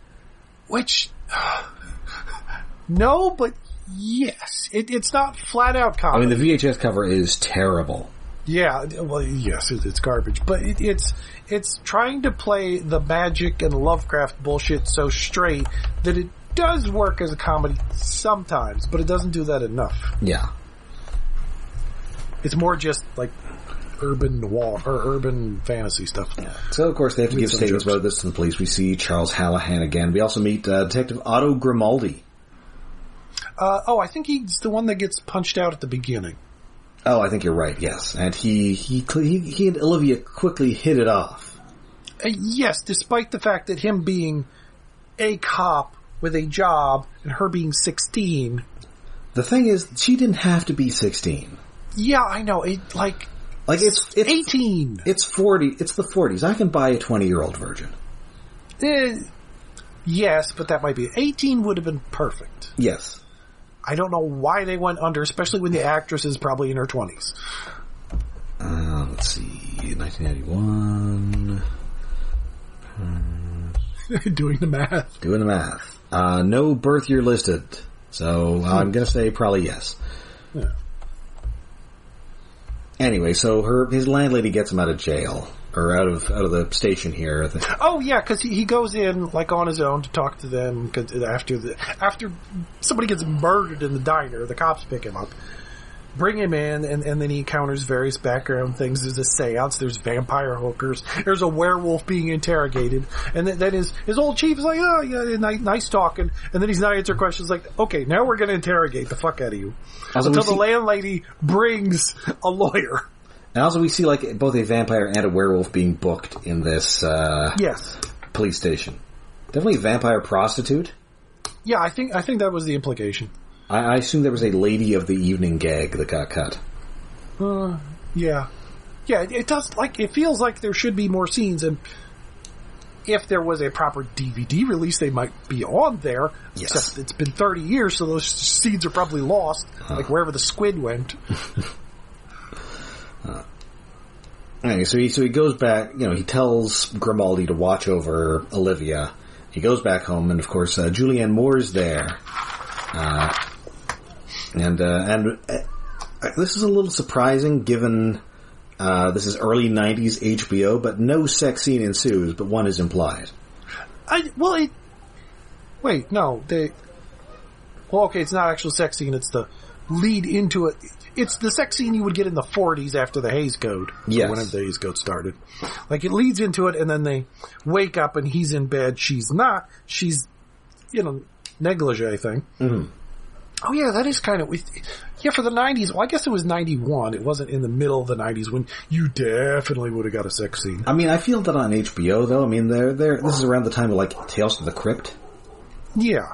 Which, no, but yes, it, it's not flat out comedy. I mean, the VHS cover is terrible. Yeah, well, yes, it, it's garbage, but it, it's it's trying to play the magic and Lovecraft bullshit so straight that it does work as a comedy sometimes, but it doesn't do that enough. Yeah. It's more just like urban noir or urban fantasy stuff. So of course they have to give statements about this to the police. We see Charles Hallahan again. We also meet uh, Detective Otto Grimaldi. Uh, oh, I think he's the one that gets punched out at the beginning. Oh, I think you're right. Yes, and he he he, he and Olivia quickly hit it off. Uh, yes, despite the fact that him being a cop with a job and her being 16. The thing is, she didn't have to be 16. Yeah, I know. It like Like it's it's 18. It's 40. It's the 40s. I can buy a 20 year old virgin. Eh, yes, but that might be 18 would have been perfect. Yes. I don't know why they went under, especially when the actress is probably in her 20s. Uh, let's see, 1991. Doing the math. Doing the math. Uh, no birth year listed, so I'm gonna say probably yes. Yeah. Anyway, so her his landlady gets him out of jail or out of out of the station here. Oh yeah, because he, he goes in like on his own to talk to them 'cause after the after somebody gets murdered in the diner, the cops pick him up, bring him in, and, and then he encounters various background things. There's a seance, there's vampire hookers, there's a werewolf being interrogated, and then, then his his old chief is like, oh yeah, nice, nice talking, and then he's not answering questions. Like, okay, now we're gonna interrogate the fuck out of you until the see- landlady brings a lawyer. And also, we see like both a vampire and a werewolf being booked in this uh, Yes. police station. Definitely a vampire prostitute. Yeah, I think I think that was the implication. I, I assume there was a lady of the evening gag that got cut. Uh, yeah, yeah. It, it does like it feels like there should be more scenes, and if there was a proper DVD release, they might be on there. Yes. Except it's been thirty years, so those scenes are probably lost, like wherever the squid went. Anyway, so he so he goes back. You know, he tells Grimaldi to watch over Olivia. He goes back home, and of course, uh, Julianne Moore's there. Uh, and uh, and uh, this is a little surprising, given uh, this is early '90s HBO, but no sex scene ensues, but one is implied. I well, it, wait, no, they. Well, okay, it's not actual sex scene; it's the lead into it. It's the sex scene you would get in the 40s after the Hays Code. Yes. Whenever the Hays Code started. Like, it leads into it, and then they wake up and he's in bed. She's not. She's, you know, negligee thing. Mhm. Oh, yeah, that is kind of. Yeah, for the 90s. Well, I guess it was 91. It wasn't in the middle of the 90s when you definitely would have got a sex scene. I mean, I feel that on HBO though. I mean, they're they're this is around the time of like Tales to the Crypt. Yeah.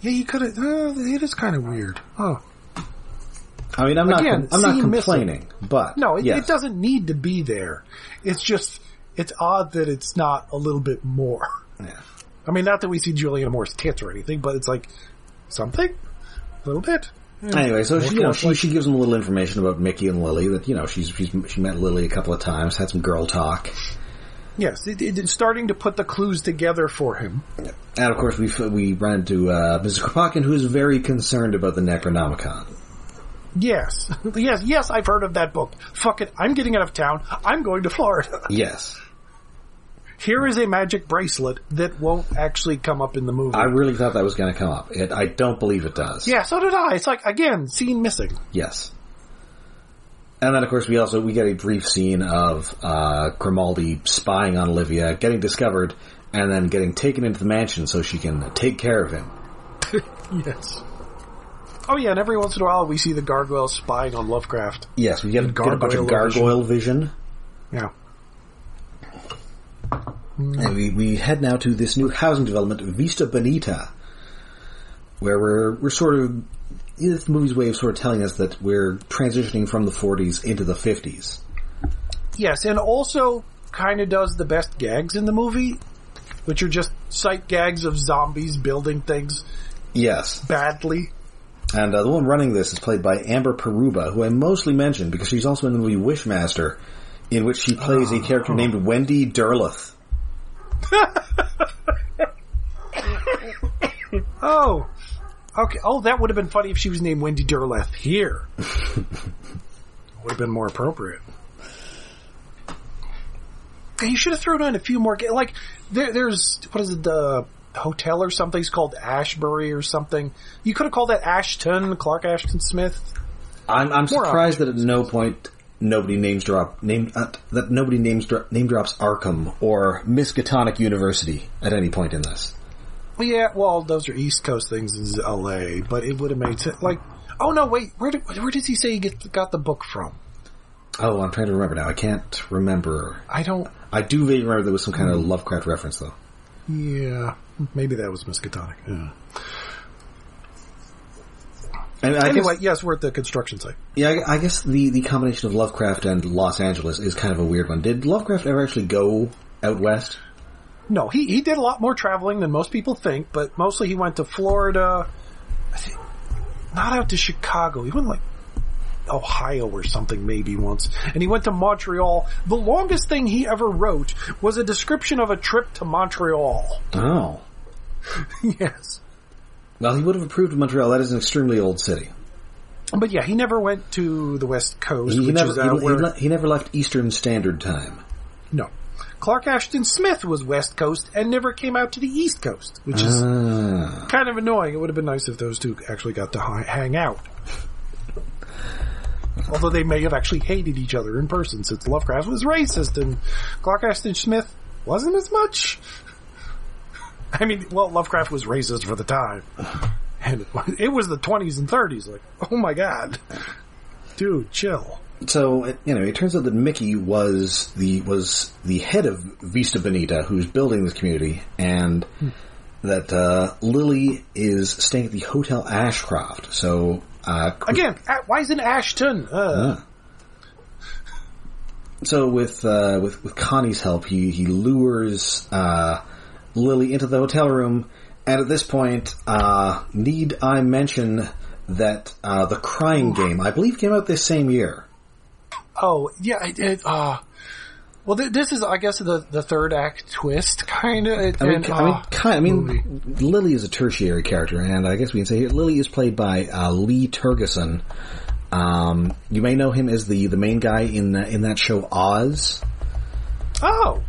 Yeah, you could have. Uh, it is kind of weird. Oh. I mean, I'm not Again, I'm not scene missing. complaining, but No, it, yes. it doesn't need to be there. It's just, it's odd that it's not a little bit more. Yeah. I mean, not that we see Julianne Moore's tits or anything, but it's like, something? A little bit. Yeah. Anyway, so she, you know, she, she gives him a little information about Mickey and Lily. That you know, she's, she's she met Lily a couple of times, had some girl talk, Yes, it, it- it's starting to put the clues together for him. and of course we we run into uh, Mrs. Kropotkin, who is very concerned about the Necronomicon. Yes. yes, yes, I've heard of that book. Fuck it, I'm getting out of town. I'm going to Florida. Yes, Here is a magic bracelet that won't actually come up in the movie. I really thought that was going to come up. It, I don't believe it does. yeah, so did I. It's like, again, scene missing. Yes. And then, of course, we also we get a brief scene of uh, Grimaldi spying on Olivia, getting discovered, and then getting taken into the mansion so she can take care of him. Yes. Oh yeah, and every once in a while we see the gargoyles spying on Lovecraft. Yes, we get, get a bunch of Gargoyle gargoyle vision. Yeah. And we, we head now to this new housing development, Vista Bonita, where we're we're sort of this movie's way of sort of telling us that we're transitioning from the 40s into the 50s. Yes, and also kind of does the best gags in the movie, which are just sight gags of zombies building things Yes, badly. and uh, the one running this is played by Amber Peruba, who I mostly mention because she's also in the movie Wishmaster, in which she plays a character oh. named Wendy Derleth. Oh. Okay. Oh, that would have been funny if she was named Wendy Derleth here. would have been more appropriate. And you should have thrown in a few more. Like there, there's what is it? The hotel or something? It's called Ashbury or something. You could have called that Ashton Clark Ashton Smith. I'm, I'm surprised that at no point nobody names drop name uh, that nobody names dro- name drops Arkham or Miskatonic University at any point in this. Yeah, well, those are East Coast things in L.A., but it would have made sense. Like, oh no, wait, where did where does he say he get, got the book from? Oh, I'm trying to remember now. I can't remember. I don't. I do vaguely remember there was some kind of Lovecraft reference, though. Yeah, maybe that was Miskatonic. Yeah. I Anyway, guess, yes, we're at the construction site. yeah, I, I guess the, the combination of Lovecraft and Los Angeles is kind of a weird one. Did Lovecraft ever actually go out west? No, he he did a lot more traveling than most people think, but mostly he went to Florida. I think not out to Chicago. He went like Ohio or something maybe once, and he went to Montreal. The longest thing he ever wrote was a description of a trip to Montreal. Oh. yes, Well, he would have approved of Montreal. That is an extremely old city. but yeah, he never went to the West Coast, He, he which never, is out he, he where he never left Eastern Standard Time. no. Clark Ashton Smith was West Coast and never came out to the East Coast, which is Ah. kind of annoying. It would have been nice if those two actually got to hang out. Although they may have actually hated each other in person, since Lovecraft was racist and Clark Ashton Smith wasn't as much. I mean, well, Lovecraft was racist for the time, and it was, the twenties and thirties. Like, oh my god, dude, chill. So you know, it turns out that Mickey was the was the head of Vista Bonita, who's building this community, and that uh, Lily is staying at the Hotel Ashcroft. So uh, Again, why isn't Ashton? Uh. So with uh, with with Connie's help, he he lures uh, Lily into the hotel room, and at this point, uh, need I mention that uh, the Crying Game, I believe, came out this same year. Oh, yeah, it, it, uh, well, th- this is, I guess, the, the third act twist, kind of. I mean, I mean, kind, I mean, Lily is a tertiary character, and I guess we can say here, Lily is played by uh, Lee Tergesen. Um, you may know him as the the main guy in uh, in that show Oz. oh,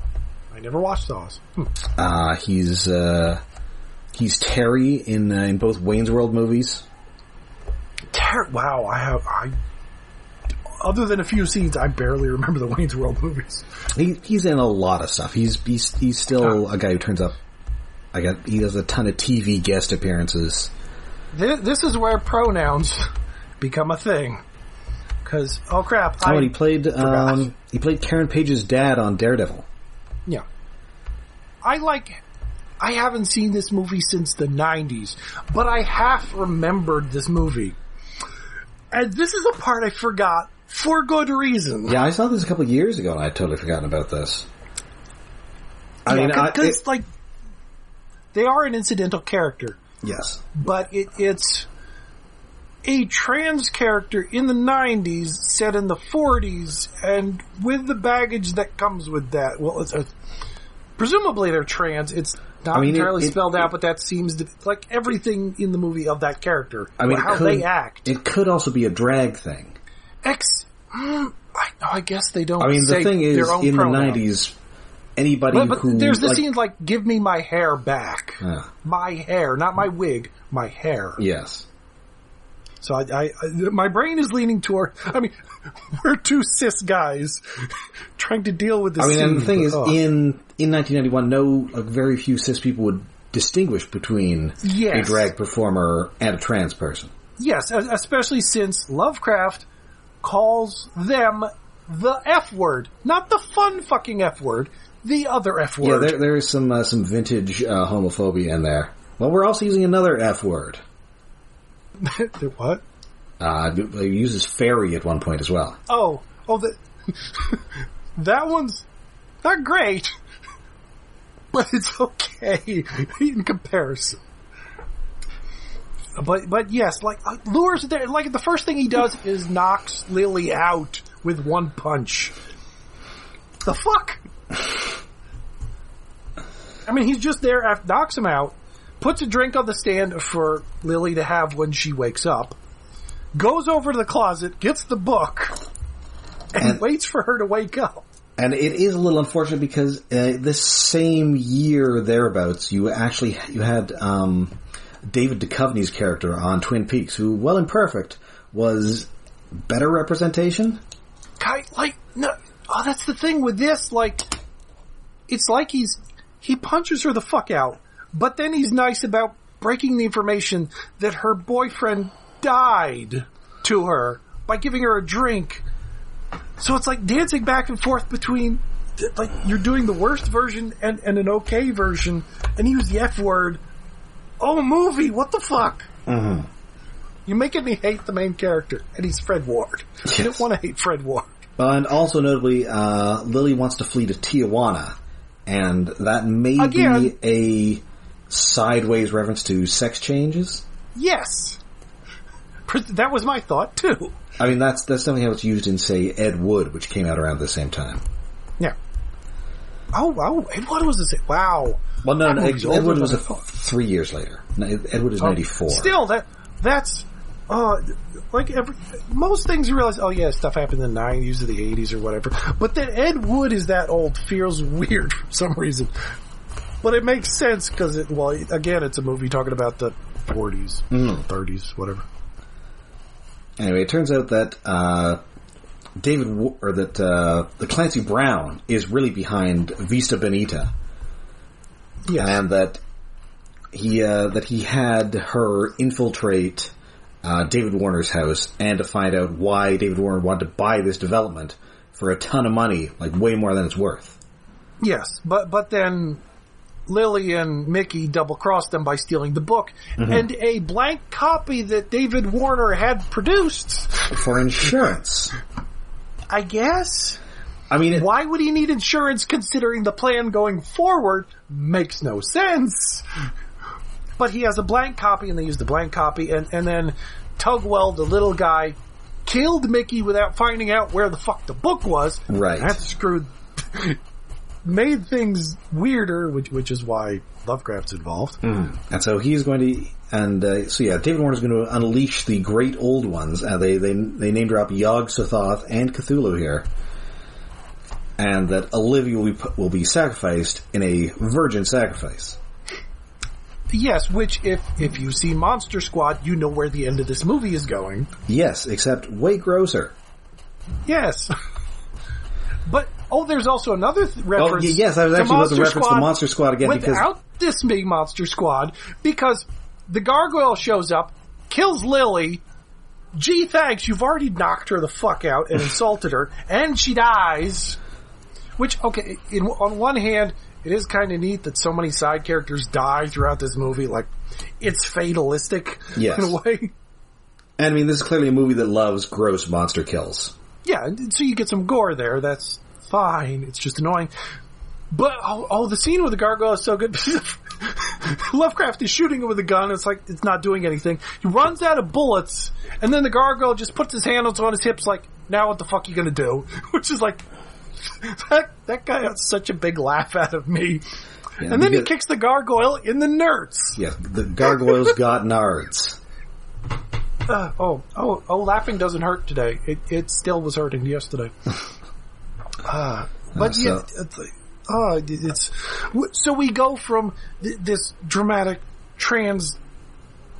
never watched those. Hmm. Uh, he's uh, he's Terry in uh, in both Wayne's World movies. Ter- wow, I have, I, other than a few scenes, I barely remember the Wayne's World movies. He he's in a lot of stuff. He's he's he's still a guy who turns up. I got he does a ton of TV guest appearances. This, this is where pronouns become a thing. Cause, oh crap, Oh, I, he played um, he played Karen Page's dad on Daredevil. yeah. I like, I haven't seen this movie since the 90s, but I half remembered this movie. And this is a part I forgot for good reason. Yeah, I saw this a couple years ago, and I had totally forgotten about this. I Yeah, mean, because like they are an incidental character, yes, but it, it's a trans character in the '90s, set in the '40s, and with the baggage that comes with that. Well, it's a, presumably they're trans. It's not I mean, entirely it- spelled out, but that seems to like everything in the movie of that character. I mean, how could, they act. It could also be a drag thing. X. Mm, I, I guess they don't. I mean, the thing is, in pronoun. the '90s, anybody But, but who there's the like, scenes like "Give me my hair back." Uh, my hair, not my wig, my hair. yes, So I, I, my brain is leaning toward. I mean, we're two cis guys trying to deal with this. I mean, and the scene, thing but, is, oh. in in 1991, no, like, very few cis people would distinguish between a drag performer and a trans person. yes, especially since Lovecraft calls them the F word, not the fun fucking F word, the other F Yeah, word. there, there is some uh, some vintage uh, homophobia in there. Well, we're also using another F word. what? Uh, he uses fairy at one point as well. Oh, oh, that that one's not great, but it's okay in comparison. But but yes, like uh, lures there. Like the first thing he does is knocks Lily out with one punch. The fuck? I mean, he's just there, after, knocks him out, puts a drink on the stand for Lily to have when she wakes up, goes over to the closet, gets the book, and, And- waits for her to wake up. And it is a little unfortunate because uh, this same year thereabouts, you actually you had um, David Duchovny's character on Twin Peaks, who, well and perfect, was better representation. Guy, like, no, oh, that's the thing with this. Like, it's like he's he punches her the fuck out, But then he's nice about breaking the information that her boyfriend died to her by giving her a drink. So it's like dancing back and forth between, like, you're doing the worst version and, and an okay version, and use the F word. Oh, movie, what the fuck? Mm-hmm. You're making me hate the main character, and he's Fred Ward. Yes. I don't want to hate Fred Ward. Well, and also notably, uh, Lily wants to flee to Tijuana, and that may Again. be a sideways reference to sex changes. Yes. That was my thought, too. I mean, that's that's how it's used in, say, Ed Wood, which came out around the same time. Yeah. Oh, wow. And what was this? Wow. Well, no, no Ed, Ed Wood was a, three years later. No, Ed Wood is Oh, ninety four. Still, that that's uh like every most things you realize. Oh yeah, stuff happened in the nineties or the eighties or whatever. But that Ed Wood is that old feels weird for some reason. But it makes sense because it. Well, again, it's a movie talking about the forties, Mm. thirties, whatever. Anyway, it turns out that uh, David or that uh, the Clancy Brown is really behind Vista Bonita, Yes. and that he uh, that he had her infiltrate uh, David Warner's house and to find out why David Warner wanted to buy this development for a ton of money, like way more than it's worth. Yes, but but then Lily and Mickey double crossed them by stealing the book mm-hmm. and a blank copy that David Warner had produced. For insurance. I guess. I mean, it, Why would he need insurance considering the plan going forward makes no sense? But he has a blank copy and they use the blank copy and, and then Tugwell, the little guy, killed Mickey without finding out where the fuck the book was. Right. That screwed, made things weirder, which, which is why Lovecraft's involved. And so he's going to, and uh, so yeah, David Warner's going to unleash the great old ones. Uh, they they they name drop Yog Sothoth and Cthulhu here, and that Olivia will be will be sacrificed in a virgin sacrifice. Yes, which if, if you see Monster Squad, you know where the end of this movie is going. Yes, except way grosser. Yes. But oh, there's also another th- Oh reference. y- yes, I was to actually to Monster reference the Squad Monster Squad again because without this being Monster Squad because the gargoyle shows up, kills Lily. Gee, thanks, you've already knocked her the fuck out and insulted her, and she dies. Which, okay, in, on one hand, it is kind of neat that so many side characters die throughout this movie. Like, it's fatalistic Yes. in a way. and I mean this is clearly a movie that loves gross monster kills. Yeah, and so you get some gore there. That's fine. It's just annoying. But oh, oh the scene with the gargoyle is so good. Lovecraft is shooting it with a gun. It's like it's not doing anything. He runs out of bullets, and then the gargoyle just puts his hands on his hips, like, "Now what the fuck you gonna do?" Which is like that. That guy got such a big laugh out of me. Yeah, and then he kicks the gargoyle in the nerds. Yeah, the gargoyles got nards. Uh, oh, oh, oh! Laughing doesn't hurt today. It it still was hurting yesterday. Uh, but Uh, yeah, so- it's, oh, it's so we go from th- this dramatic, trans,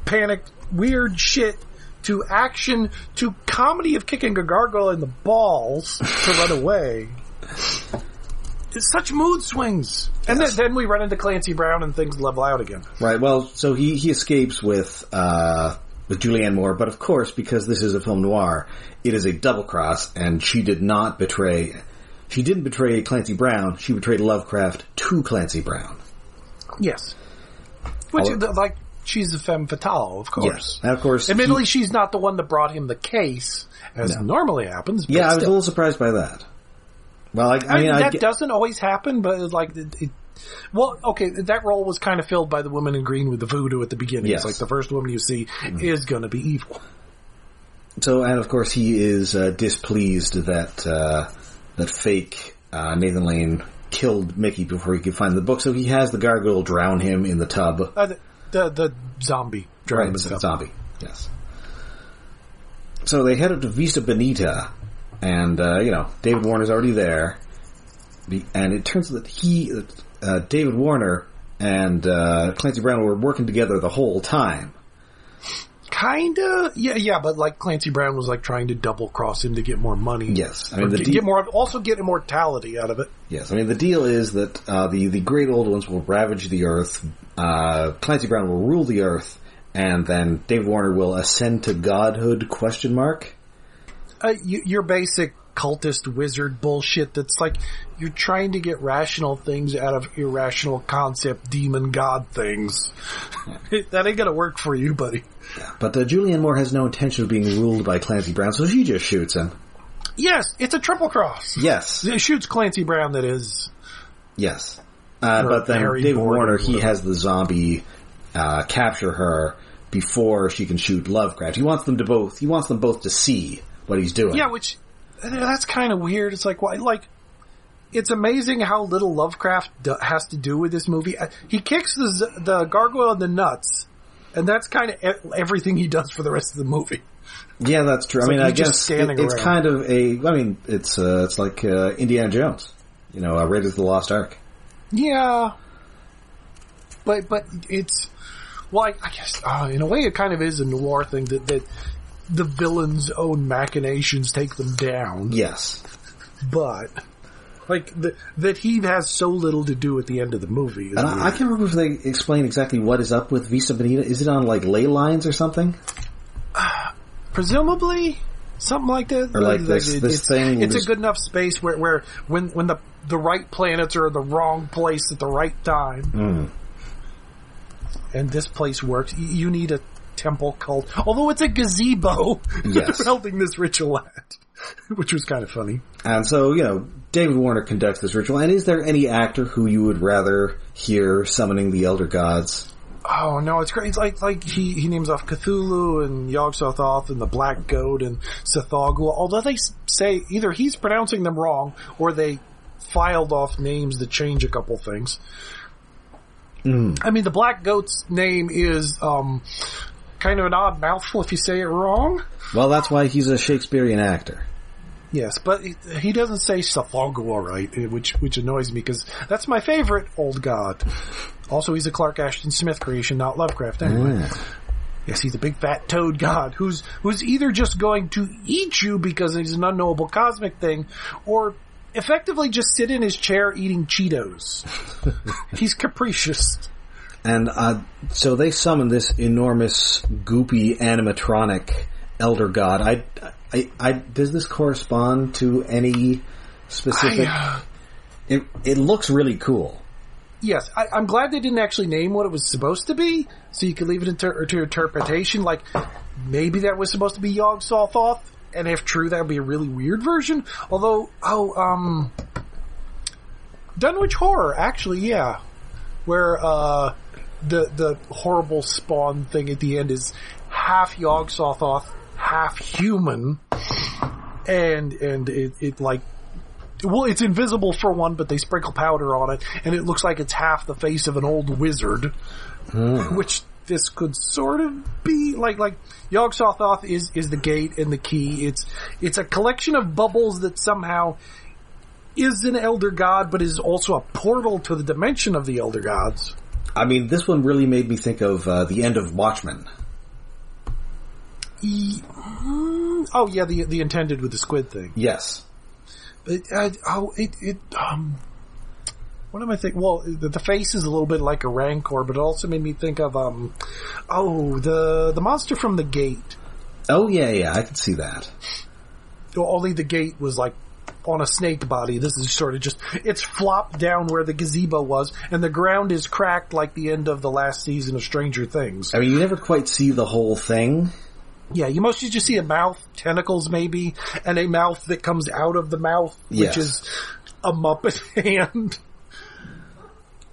panic, weird shit to action to comedy of kicking a gargoyle in the balls to run away. It's such mood swings, and then, then we run into Clancy Brown and things level out again. Right. Well, so he he escapes with uh with Julianne Moore, but of course, because this is a film noir, it is a double cross, and she did not betray. She didn't betray Clancy Brown. She betrayed Lovecraft to Clancy Brown. Yes, which I'll- like she's a femme fatale, of course. Yes. And of course, Admittedly, he- she's not the one that brought him the case, as No. normally happens. But yeah, I was a little surprised by that. Well, I, I I mean, that get- doesn't always happen, but it's like, it, it, well, okay, that role was kind of filled by the woman in green with the voodoo at the beginning. Yes. Mm-hmm. It's like the first woman you see is going to be evil. so, and of course, he is uh, displeased that uh, that fake uh, Nathan Lane killed Mickey before he could find the book. So he has the gargoyle drown him in the tub. Uh, the, the the zombie Right, dragon it's a stuff. zombie. Yes. So they head up to Vista Bonita, and uh, you know David Warner's already there, and it turns out that he, uh, David Warner, and uh, Clancy Brown were working together the whole time. Kinda, yeah, yeah, but like Clancy Brown was like trying to double cross him to get more money. Yes, I mean the get, de- get more, also get immortality out of it. yes, I mean the deal is that uh, the the great old ones will ravage the earth. Uh, Clancy Brown will rule the earth, and then David Warner will ascend to godhood? Question mark. Uh, you, your basic cultist wizard bullshit. That's like you're trying to get rational things out of irrational concept demon god things. that ain't gonna work for you, buddy. But uh, Julianne Moore has no intention of being ruled by Clancy Brown, so she just shoots him. Yes, it's a triple cross. Yes, It shoots Clancy Brown. That is. yes. Uh, Or but then Harry David Warner, he whatever. has the zombie uh, capture her before she can shoot Lovecraft. He wants them to both. He wants them both to see what he's doing. Yeah, which that's kind of weird. It's like why like it's amazing how little Lovecraft do, has to do with this movie. Uh, He kicks the the gargoyle in the nuts, and that's kind of everything he does for the rest of the movie. Yeah, that's true. I mean, like I just guess it- it's kind of a. I mean, it's uh, it's like uh, Indiana Jones. You know, uh, Raiders of the Lost Ark. Yeah, but but it's well, I, I guess uh, in a way it kind of is a noir thing that that the villain's own machinations take them down. Yes. but. Like the, that, he has so little to do at the end of the movie. And I, I can't remember if they explain exactly what is up with Vista Bonita. Is it on like ley lines or something? presumably something like that. Or like this- it- this it's, thing It's was- a good enough space where where when when the the right planets are in the wrong place at the right time, Mm. and this place works. You need a temple cult, although it's a gazebo. Yes. they're holding this ritual at, which was kind of funny. And so, you know, David Warner conducts this ritual. And is there any actor who you would rather hear summoning the Elder Gods? Oh no, it's great. It's like like he, he names off Cthulhu and Yog Sothoth and the Black Goat and Tsathoggua. Although they say either he's pronouncing them wrong or they filed off names that change a couple things. I mean, the Black Goat's name is um, kind of an odd mouthful if you say it wrong. Well, that's why he's a Shakespearean actor. Yes, but he- doesn't say Tsathoggua right, eh, which which annoys me because that's my favorite old god. Also, he's a Clark Ashton Smith creation, not Lovecraft. Anyway. Yeah. Yes, he's a big fat toad god who's who's either just going to eat you because he's an unknowable cosmic thing, or effectively just sit in his chair eating Cheetos. he's capricious. And uh, so they summon this enormous, goopy animatronic elder god. I, I, I, does this correspond to any specific? I, uh, it, it looks really cool. Yes, I, I'm glad they didn't actually name what it was supposed to be, so you could leave it inter- to interpretation. Like maybe that was supposed to be Yog Sothoth, and if true, that would be a really weird version. Although, oh, um, Dunwich Horror, actually, yeah, where uh, the the horrible spawn thing at the end is half Yog Sothoth, half human, and and it, it like well, it's invisible for one, but they sprinkle powder on it, and it looks like it's half the face of an old wizard, hmm. which this could sort of be like like Yog Sothoth is is the gate and the key. It's it's a collection of bubbles that somehow is an elder god, but is also a portal to the dimension of the elder gods. I mean, this one really made me think of uh, the end of Watchmen. E- mm, oh yeah, the the intended with the squid thing. Yes. But uh, oh, it it um. What am I thinking? Well, the, the face is a little bit like a rancor, but it also made me think of um, oh, the the monster from the gate. Oh yeah, yeah, I can see that. Only the gate was like on a snake body. This is sort of just it's flopped down where the gazebo was, and the ground is cracked like the end of the last season of Stranger Things. I mean, you never quite see the whole thing. Yeah, you mostly just see a mouth, tentacles maybe, and a mouth that comes out of the mouth, which is a Muppet hand.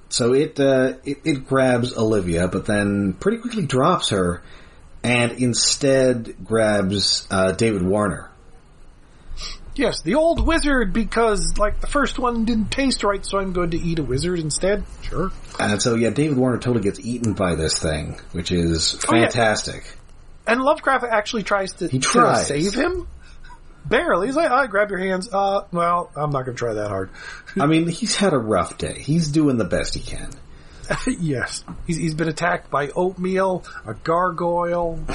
So it, uh, it it grabs Olivia, but then pretty quickly drops her, and instead grabs uh, David Warner. Yes, the old wizard because like the first one didn't taste right, so I'm going to eat a wizard instead. Sure. And so yeah, David Warner totally gets eaten by this thing, which is Oh, yeah. fantastic. And Lovecraft actually tries to, He to save him. Barely. He's like, I grab your hands. Uh, well, I'm not going to try that hard. I mean, he's had a rough day. He's doing the best he can. yes, he's, he's been attacked by oatmeal, a gargoyle.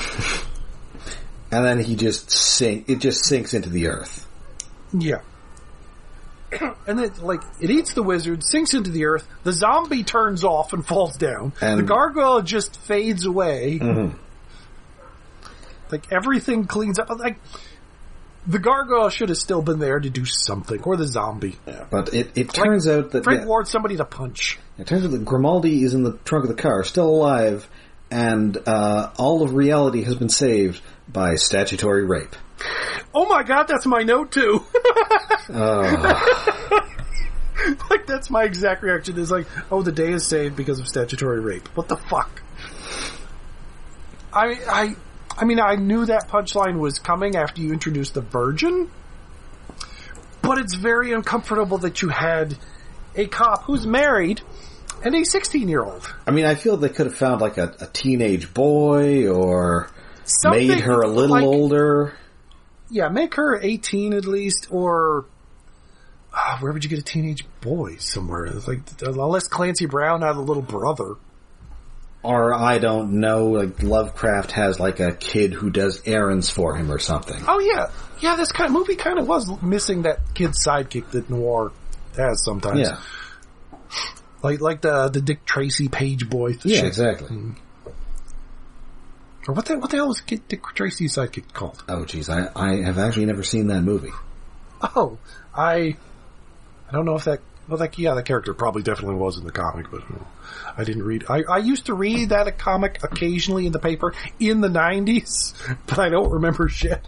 And then he just sink. It just sinks into the earth. Yeah. And then, like, it eats the wizard, sinks into the earth, the zombie turns off and falls down, And- the gargoyle just fades away. Mm-hmm. Like, everything cleans up. Like, the gargoyle should have still been there to do something, or the zombie. Yeah, But it, it turns out that Frank yeah, warned somebody to punch. it turns out that Grimaldi is in the trunk of the car, still alive, and uh, all of reality has been saved by statutory rape. Oh my god, that's my note too! Oh, like, that's my exact reaction is like, oh, the day is saved because of statutory rape. What the fuck? I, I, I mean, I knew that punchline was coming after you introduced the virgin, but it's very uncomfortable that you had a cop who's married and a 16 year old. I mean, I feel they could have found like a, a teenage boy or Something made her a little like- older. Yeah, make her 18 at least, or ah, where would you get a teenage boy somewhere? It's like unless Clancy Brown had a little brother. Or I don't know, like Lovecraft has like a kid who does errands for him or something. Oh yeah, yeah. This kind of movie kind of was missing that kid's sidekick that noir has sometimes. Yeah, like like the the Dick Tracy page boy. yeah, shit. exactly. Or what the what the hell was Kid Dick Tracy's sidekick called? Oh, geez, I, I have actually never seen that movie. Oh, I I don't know if that. Well, that yeah, that character probably definitely was in the comic, but uh, I didn't read. I, I used to read that comic occasionally in the paper in the '90s, but I don't remember shit.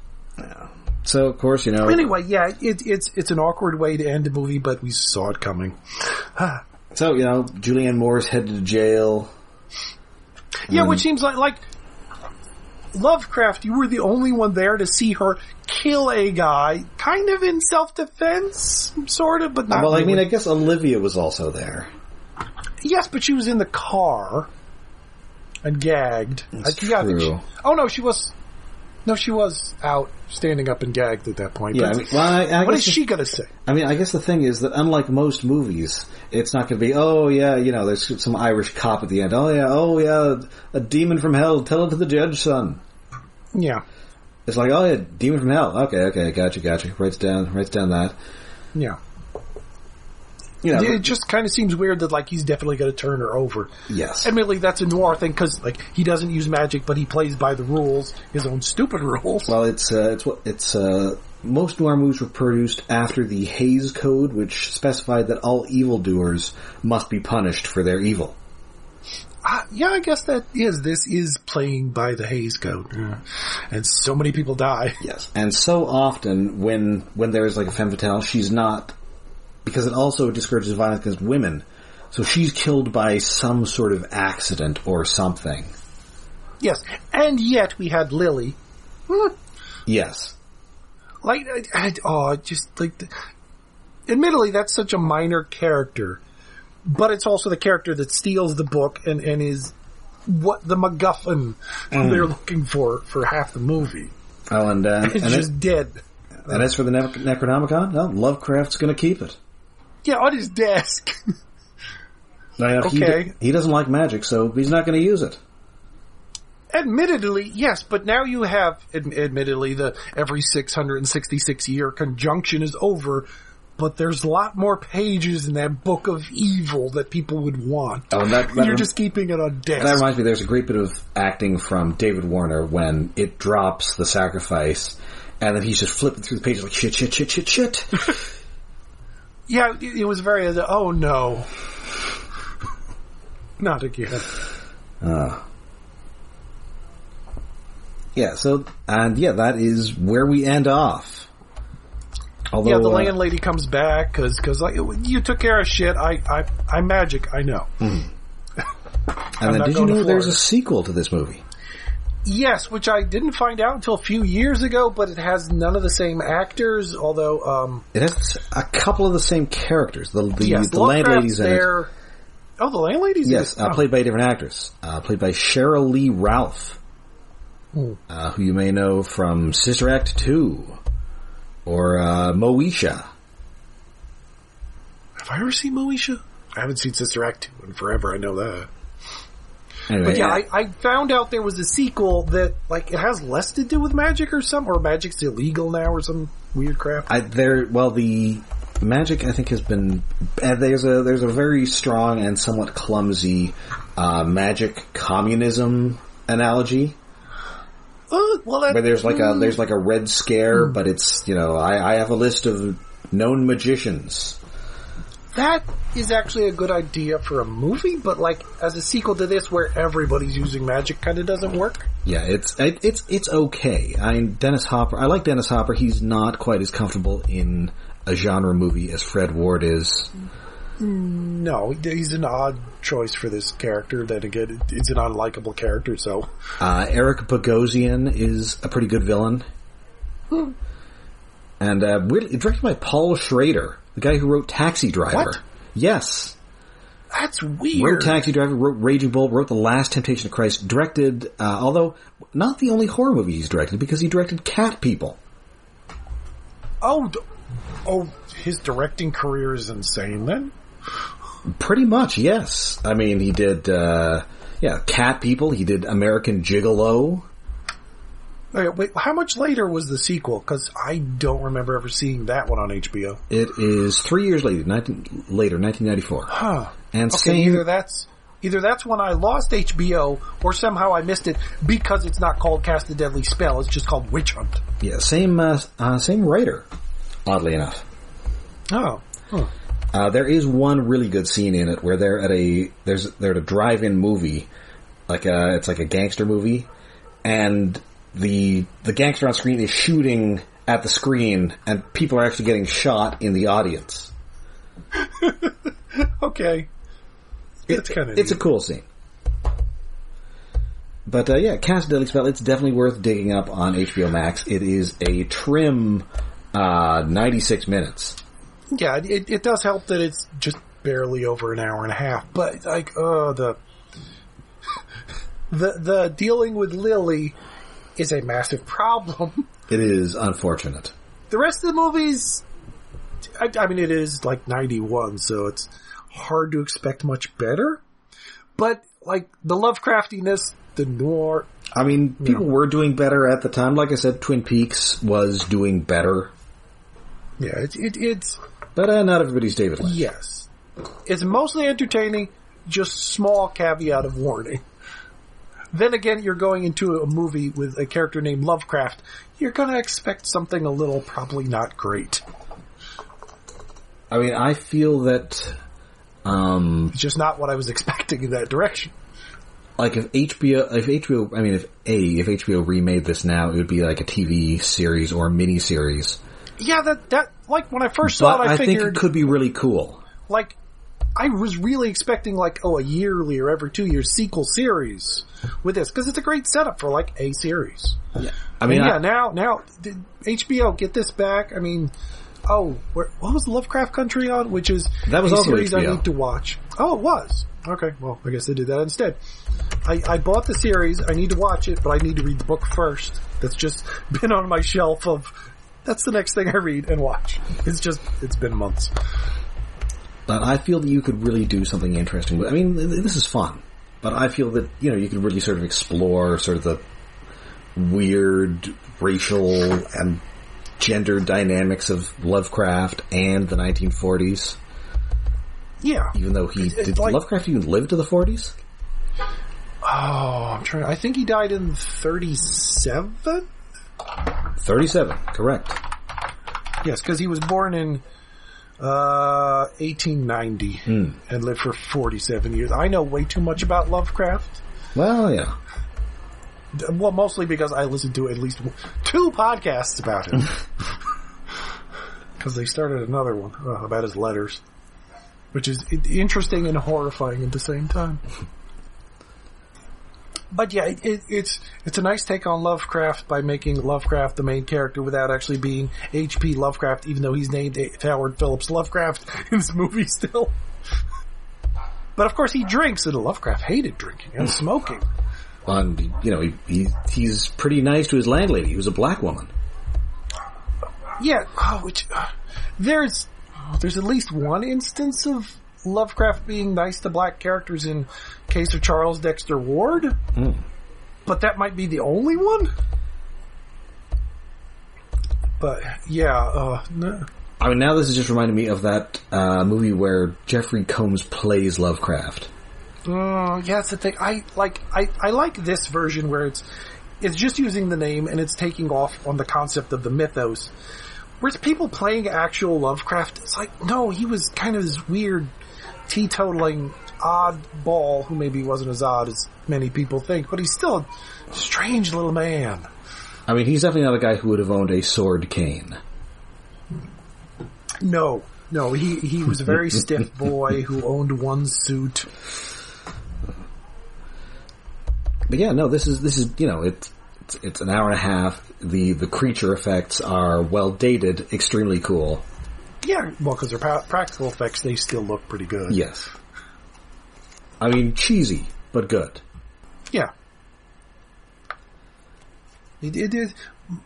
So, of course, you know, Anyway, yeah, it, it's it's an awkward way to end a movie, but we saw it coming. so you know, Julianne Moore's headed to jail. Yeah, which seems like like Lovecraft. You were the only one there to see her kill a guy, kind of in self defense, sort of, but not. well, I mean, I guess Olivia was also there. yes, but she was in the car and gagged. That's I- yeah, true. she- oh no, she was. No, she was out standing up and gagged at that point. Yeah, I mean, well, I, I what is she gonna say? I mean, I guess the thing is that unlike most movies, it's not going to be, oh yeah, you know, there's some Irish cop at the end. Oh yeah, oh yeah, a demon from hell. Tell it to the judge, son. Yeah, It's like, oh yeah, demon from hell. Okay, okay, gotcha, gotcha. Writes down, writes down that. yeah. You know, It just kind of seems weird that like he's definitely gonna turn her over. yes. Admittedly, that's a noir thing because like he doesn't use magic, but he plays by the rules, his own stupid rules. Well, it's uh, it's what it's uh, most noir movies were produced after the Hays Code, which specified that all evildoers must be punished for their evil. Uh, yeah, I guess that is. This is playing by the Hays Code, Yeah. and so many people die. Yes, and so often when when there is like a femme fatale, she's not because it also discourages violence against women. So she's killed by some sort of accident or something. Yes, and yet we had Lily. Hmm, Yes, Like, I, I, oh, just like, the, admittedly, that's such a minor character, but it's also the character that steals the book and and is what the MacGuffin they're looking for for half the movie. oh, and uh, It's and, just it, dead. and as for the Ne- Necronomicon, no, Lovecraft's going to keep it. Yeah, on his desk. Now, he, Okay. he doesn't like magic, so he's not going to use it. Admittedly, yes, but now you have, ad- admittedly, the every 666 year conjunction is over, but there's a lot more pages in that book of evil that people would want. Oh, that, that You're rem- just keeping it on desk. that reminds me. There's a great bit of acting from David Warner when it drops the sacrifice, and then he's just flipping through the pages like shit, shit, shit, shit, shit. yeah, it, was very, oh no. Not again. Uh, yeah, so, and yeah, that is where we end off. Although, Yeah, the uh, landlady comes back because cause like you took care of shit. I I I'm magic. I know. and I'm then did you know there's a sequel to this movie? Yes, which I didn't find out until a few years ago, but it has none of the same actors. Although, um, It has a couple of the same characters. The the, yes, the landlady's there. Oh, the landlady's Yes, uh, played by a different actress. Uh, played by Cheryl Lee Ralph, Hmm. uh, who you may know from Sister Act 2 or uh, Moesha. Have I ever seen Moesha? I haven't seen Sister Act 2 in forever, I know that. Anyway, But yeah, I, I found out there was a sequel that, like, it has less to do with magic or some, or magic's illegal now or some weird crap. I, there, well, the magic I think has been uh, there's a there's a very strong and somewhat clumsy uh, magic communism analogy Uh, well, that, where there's like a there's like a red scare, but it's you know I, I have a list of known magicians. That is actually a good idea for a movie, but like, as a sequel to this where everybody's using magic kind of doesn't work. Yeah, it's it, it's it's okay. I Dennis Hopper. I like Dennis Hopper. He's not quite as comfortable in a genre movie as Fred Ward is. No, he's an odd choice for this character. Then again, it's an unlikable character, so. Uh, Eric Bogosian is a pretty good villain. And uh, weirdly- directed by Paul Schrader, the guy who wrote Taxi Driver. What? Yes. That's weird. Wrote Taxi Driver, wrote Raging Bull, wrote The Last Temptation of Christ, directed, uh, although not the only horror movie he's directed, because he directed Cat People. Oh, d- oh, his directing career is insane then? Pretty much, yes. I mean, he did, uh, yeah, Cat People, he did American Gigolo. Wait, wait, how much later was the sequel? Because I don't remember ever seeing that one on HBO. It is three years later, 19, later 1994. Huh. And Okay, same, either that's either that's when I lost HBO, or somehow I missed it because it's not called Cast a Deadly Spell. It's just called Witch Hunt. yeah, same, uh, uh, same writer, oddly enough. Oh, huh. Uh, there is one really good scene in it where they're at a there's they're at a drive-in movie, like a it's like a gangster movie, and the the gangster on screen is shooting at the screen, and people are actually getting shot in the audience. okay. That's kind of It's a cool scene. But uh, yeah, Cast Deadly Spell. It's definitely worth digging up on HBO Max. It is a trim uh, 96 minutes. yeah. It, it does help that it's just barely over an hour and a half, but like, oh, the the the dealing with Lily is a massive problem. It is unfortunate. The rest of the movies, I, I mean, it is like 91, so it's hard to expect much better. But, like, the Lovecraftiness, the noir, I mean, people were doing better at the time. Like I said, Twin Peaks was doing better, yeah, it, it, it's, but uh, not everybody's David Lynch. yes. It's mostly entertaining, just small caveat of warning. Then again, you're going into a movie with a character named Lovecraft. You're gonna expect something a little probably not great. I mean, I feel that, um, It's just not what I was expecting in that direction. like if HBO, if HBO, I mean, if A, if HBO remade this now, it would be like a TV series or a mini series. Yeah, that, that, like, when I first saw But it, I, I think figured, it could be really cool. like I was really expecting like oh a yearly or every two years sequel series with this because it's a great setup for like a series. I I mean, mean, yeah, I- now now did HBO get this back. I mean, oh, where, what was Lovecraft Country on? Which is That was a also series I need to watch. Oh, it was. Okay, well, I guess they did that instead. I, I bought the series. I need to watch it, but I need to read the book first. That's just been on my shelf of. That's the next thing I read and watch. It's just it's been months. But I feel that you could really do something interesting. with I mean, this is fun, but I feel that you know you could really sort of explore sort of the weird racial and gender dynamics of Lovecraft and the 1940s. Yeah. Even though he It's did like- Lovecraft even live to the 40s? Oh, I'm trying. I think he died in 37. 37, correct. Yes, because he was born in uh, 1890 and lived for 47 years. I know way too much about Lovecraft. Well, yeah. Well, mostly because I listened to at least two podcasts about him. Because they started another one uh, about his letters, which is interesting and horrifying at the same time. But yeah, it, it, it's it's a nice take on Lovecraft by making Lovecraft the main character without actually being H.P. Lovecraft, even though he's named Howard Phillips Lovecraft in this movie still. But of course, he drinks, and Lovecraft hated drinking and smoking. And, you know, he, he, he's pretty nice to his landlady, who's a black woman. Yeah, oh, which uh, there's there's at least one instance of Lovecraft being nice to black characters in case of Charles Dexter Ward, Mm. but that might be the only one. But yeah, uh, no. I mean, now this is just reminding me of that uh, movie where Jeffrey Combs plays Lovecraft. Uh, yeah, it's the thing. I like. I, I like this version where it's it's just using the name and it's taking off on the concept of the mythos. Whereas people playing actual Lovecraft, it's like no, he was kind of this weird, teetotaling odd ball who maybe wasn't as odd as many people think, but he's still a strange little man. I mean, he's definitely not a guy who would have owned a sword cane. No, no, he he was a very stiff boy who owned one suit. But yeah, no, this is this is you know it's it's, it's an hour and a half. The the creature effects are well dated, extremely cool. Yeah, well, because they're pa- practical effects, they still look pretty good. Yes, I mean cheesy but good. Yeah. It, it is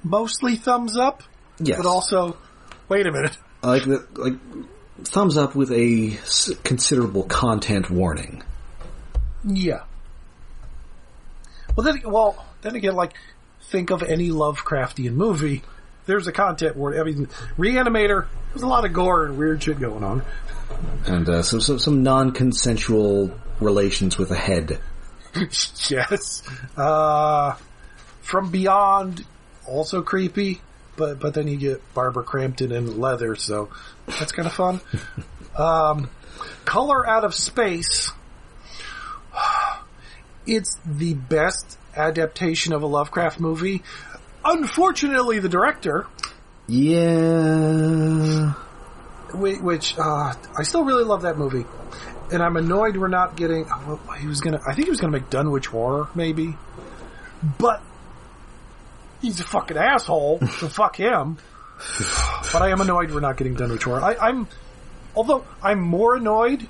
mostly thumbs up, Yes, but also, wait a minute. like the, like thumbs up with a s- considerable content warning. Yeah. Well, then, well, then again, like, think of any Lovecraftian movie. There's a content warning. I mean, Reanimator, there's a lot of gore and weird shit going on. and uh, some some, some non consensual relations with a head. yes. Uh, From Beyond, also creepy, but, but then you get Barbara Crampton in leather, so that's kind of fun. um, Color Out of Space, it's the best adaptation of a Lovecraft movie. Unfortunately, the director, Yeah, which uh, I still really love that movie, and I'm annoyed we're not getting. oh, He was gonna, I think he was gonna make Dunwich Horror, maybe, but he's a fucking asshole, so fuck him. But I am annoyed we're not getting Dunwich Horror. I, I'm, although I'm more annoyed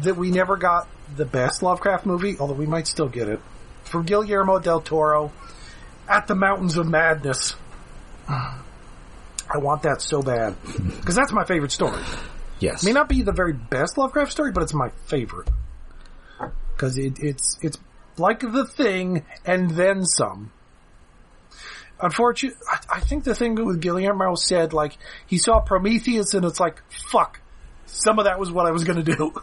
that we never got the best Lovecraft movie, although we might still get it, from Guillermo del Toro, At the Mountains of Madness. I want that so bad because that's my favorite story. yes. May not be the very best Lovecraft story, but it's my favorite because it, it's it's like the thing and then some. Unfortunately, I, I think the thing with Guillermo said like he saw Prometheus and it's like fuck, some of that was what I was going to do,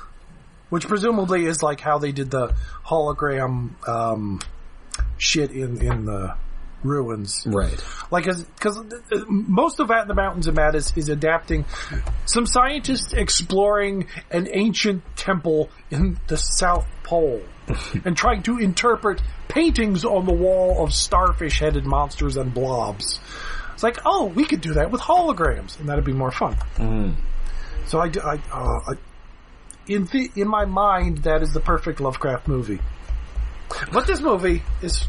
which presumably is like how they did the hologram um, shit in in the ruins. right. Like, because most of At in the Mountains of Madness is adapting some scientists exploring an ancient temple in the South Pole and trying to interpret paintings on the wall of starfish-headed monsters and blobs. It's like, oh, we could do that with holograms, and that'd be more fun. So I, I, uh, I in the, in my mind, that is the perfect Lovecraft movie. But this movie is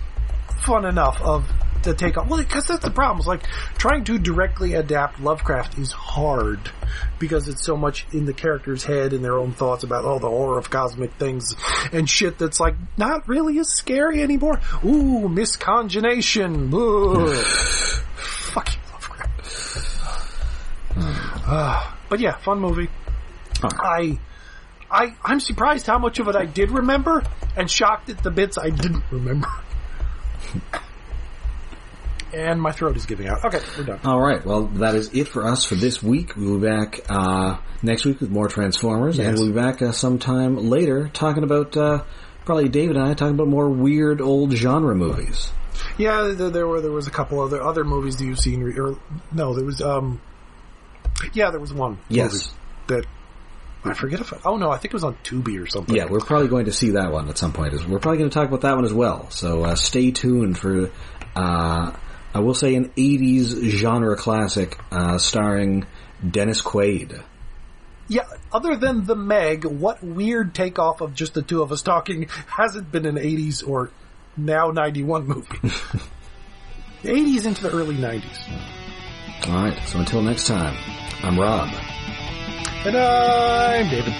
fun enough of to take on. Well, because that's the problem. It's like trying to directly adapt Lovecraft is hard because it's so much in the character's head and their own thoughts about oh the horror of cosmic things and shit that's like not really as scary anymore. Ooh, miscongination. Fuck you, Lovecraft. Ah, but yeah, fun movie. I. I, I'm surprised how much of it I did remember and shocked at the bits I didn't remember. and my throat is giving out. Okay, we're done. All right. Well, that is it for us for this week. We'll be back uh, next week with more Transformers, and we'll be back uh, sometime later talking about uh, probably David and I talking about more weird old genre movies. Yeah, there, there were there was a couple other other movies that you've seen. Re- or no, there was um, yeah, there was one. Yes. movie that I forget if I, oh no, I think it was on Tubi or something. Yeah, we're probably going to see that one at some point. We're probably going to talk about that one as well. So uh, stay tuned for. Uh, I will say an '80s genre classic uh, starring Dennis Quaid. Yeah, other than the Meg, what weird takeoff of just the two of us talking hasn't been an 80s or now 91 movie. the 80s into the early 90s. All right. So until next time, I'm Rob. And I'm David.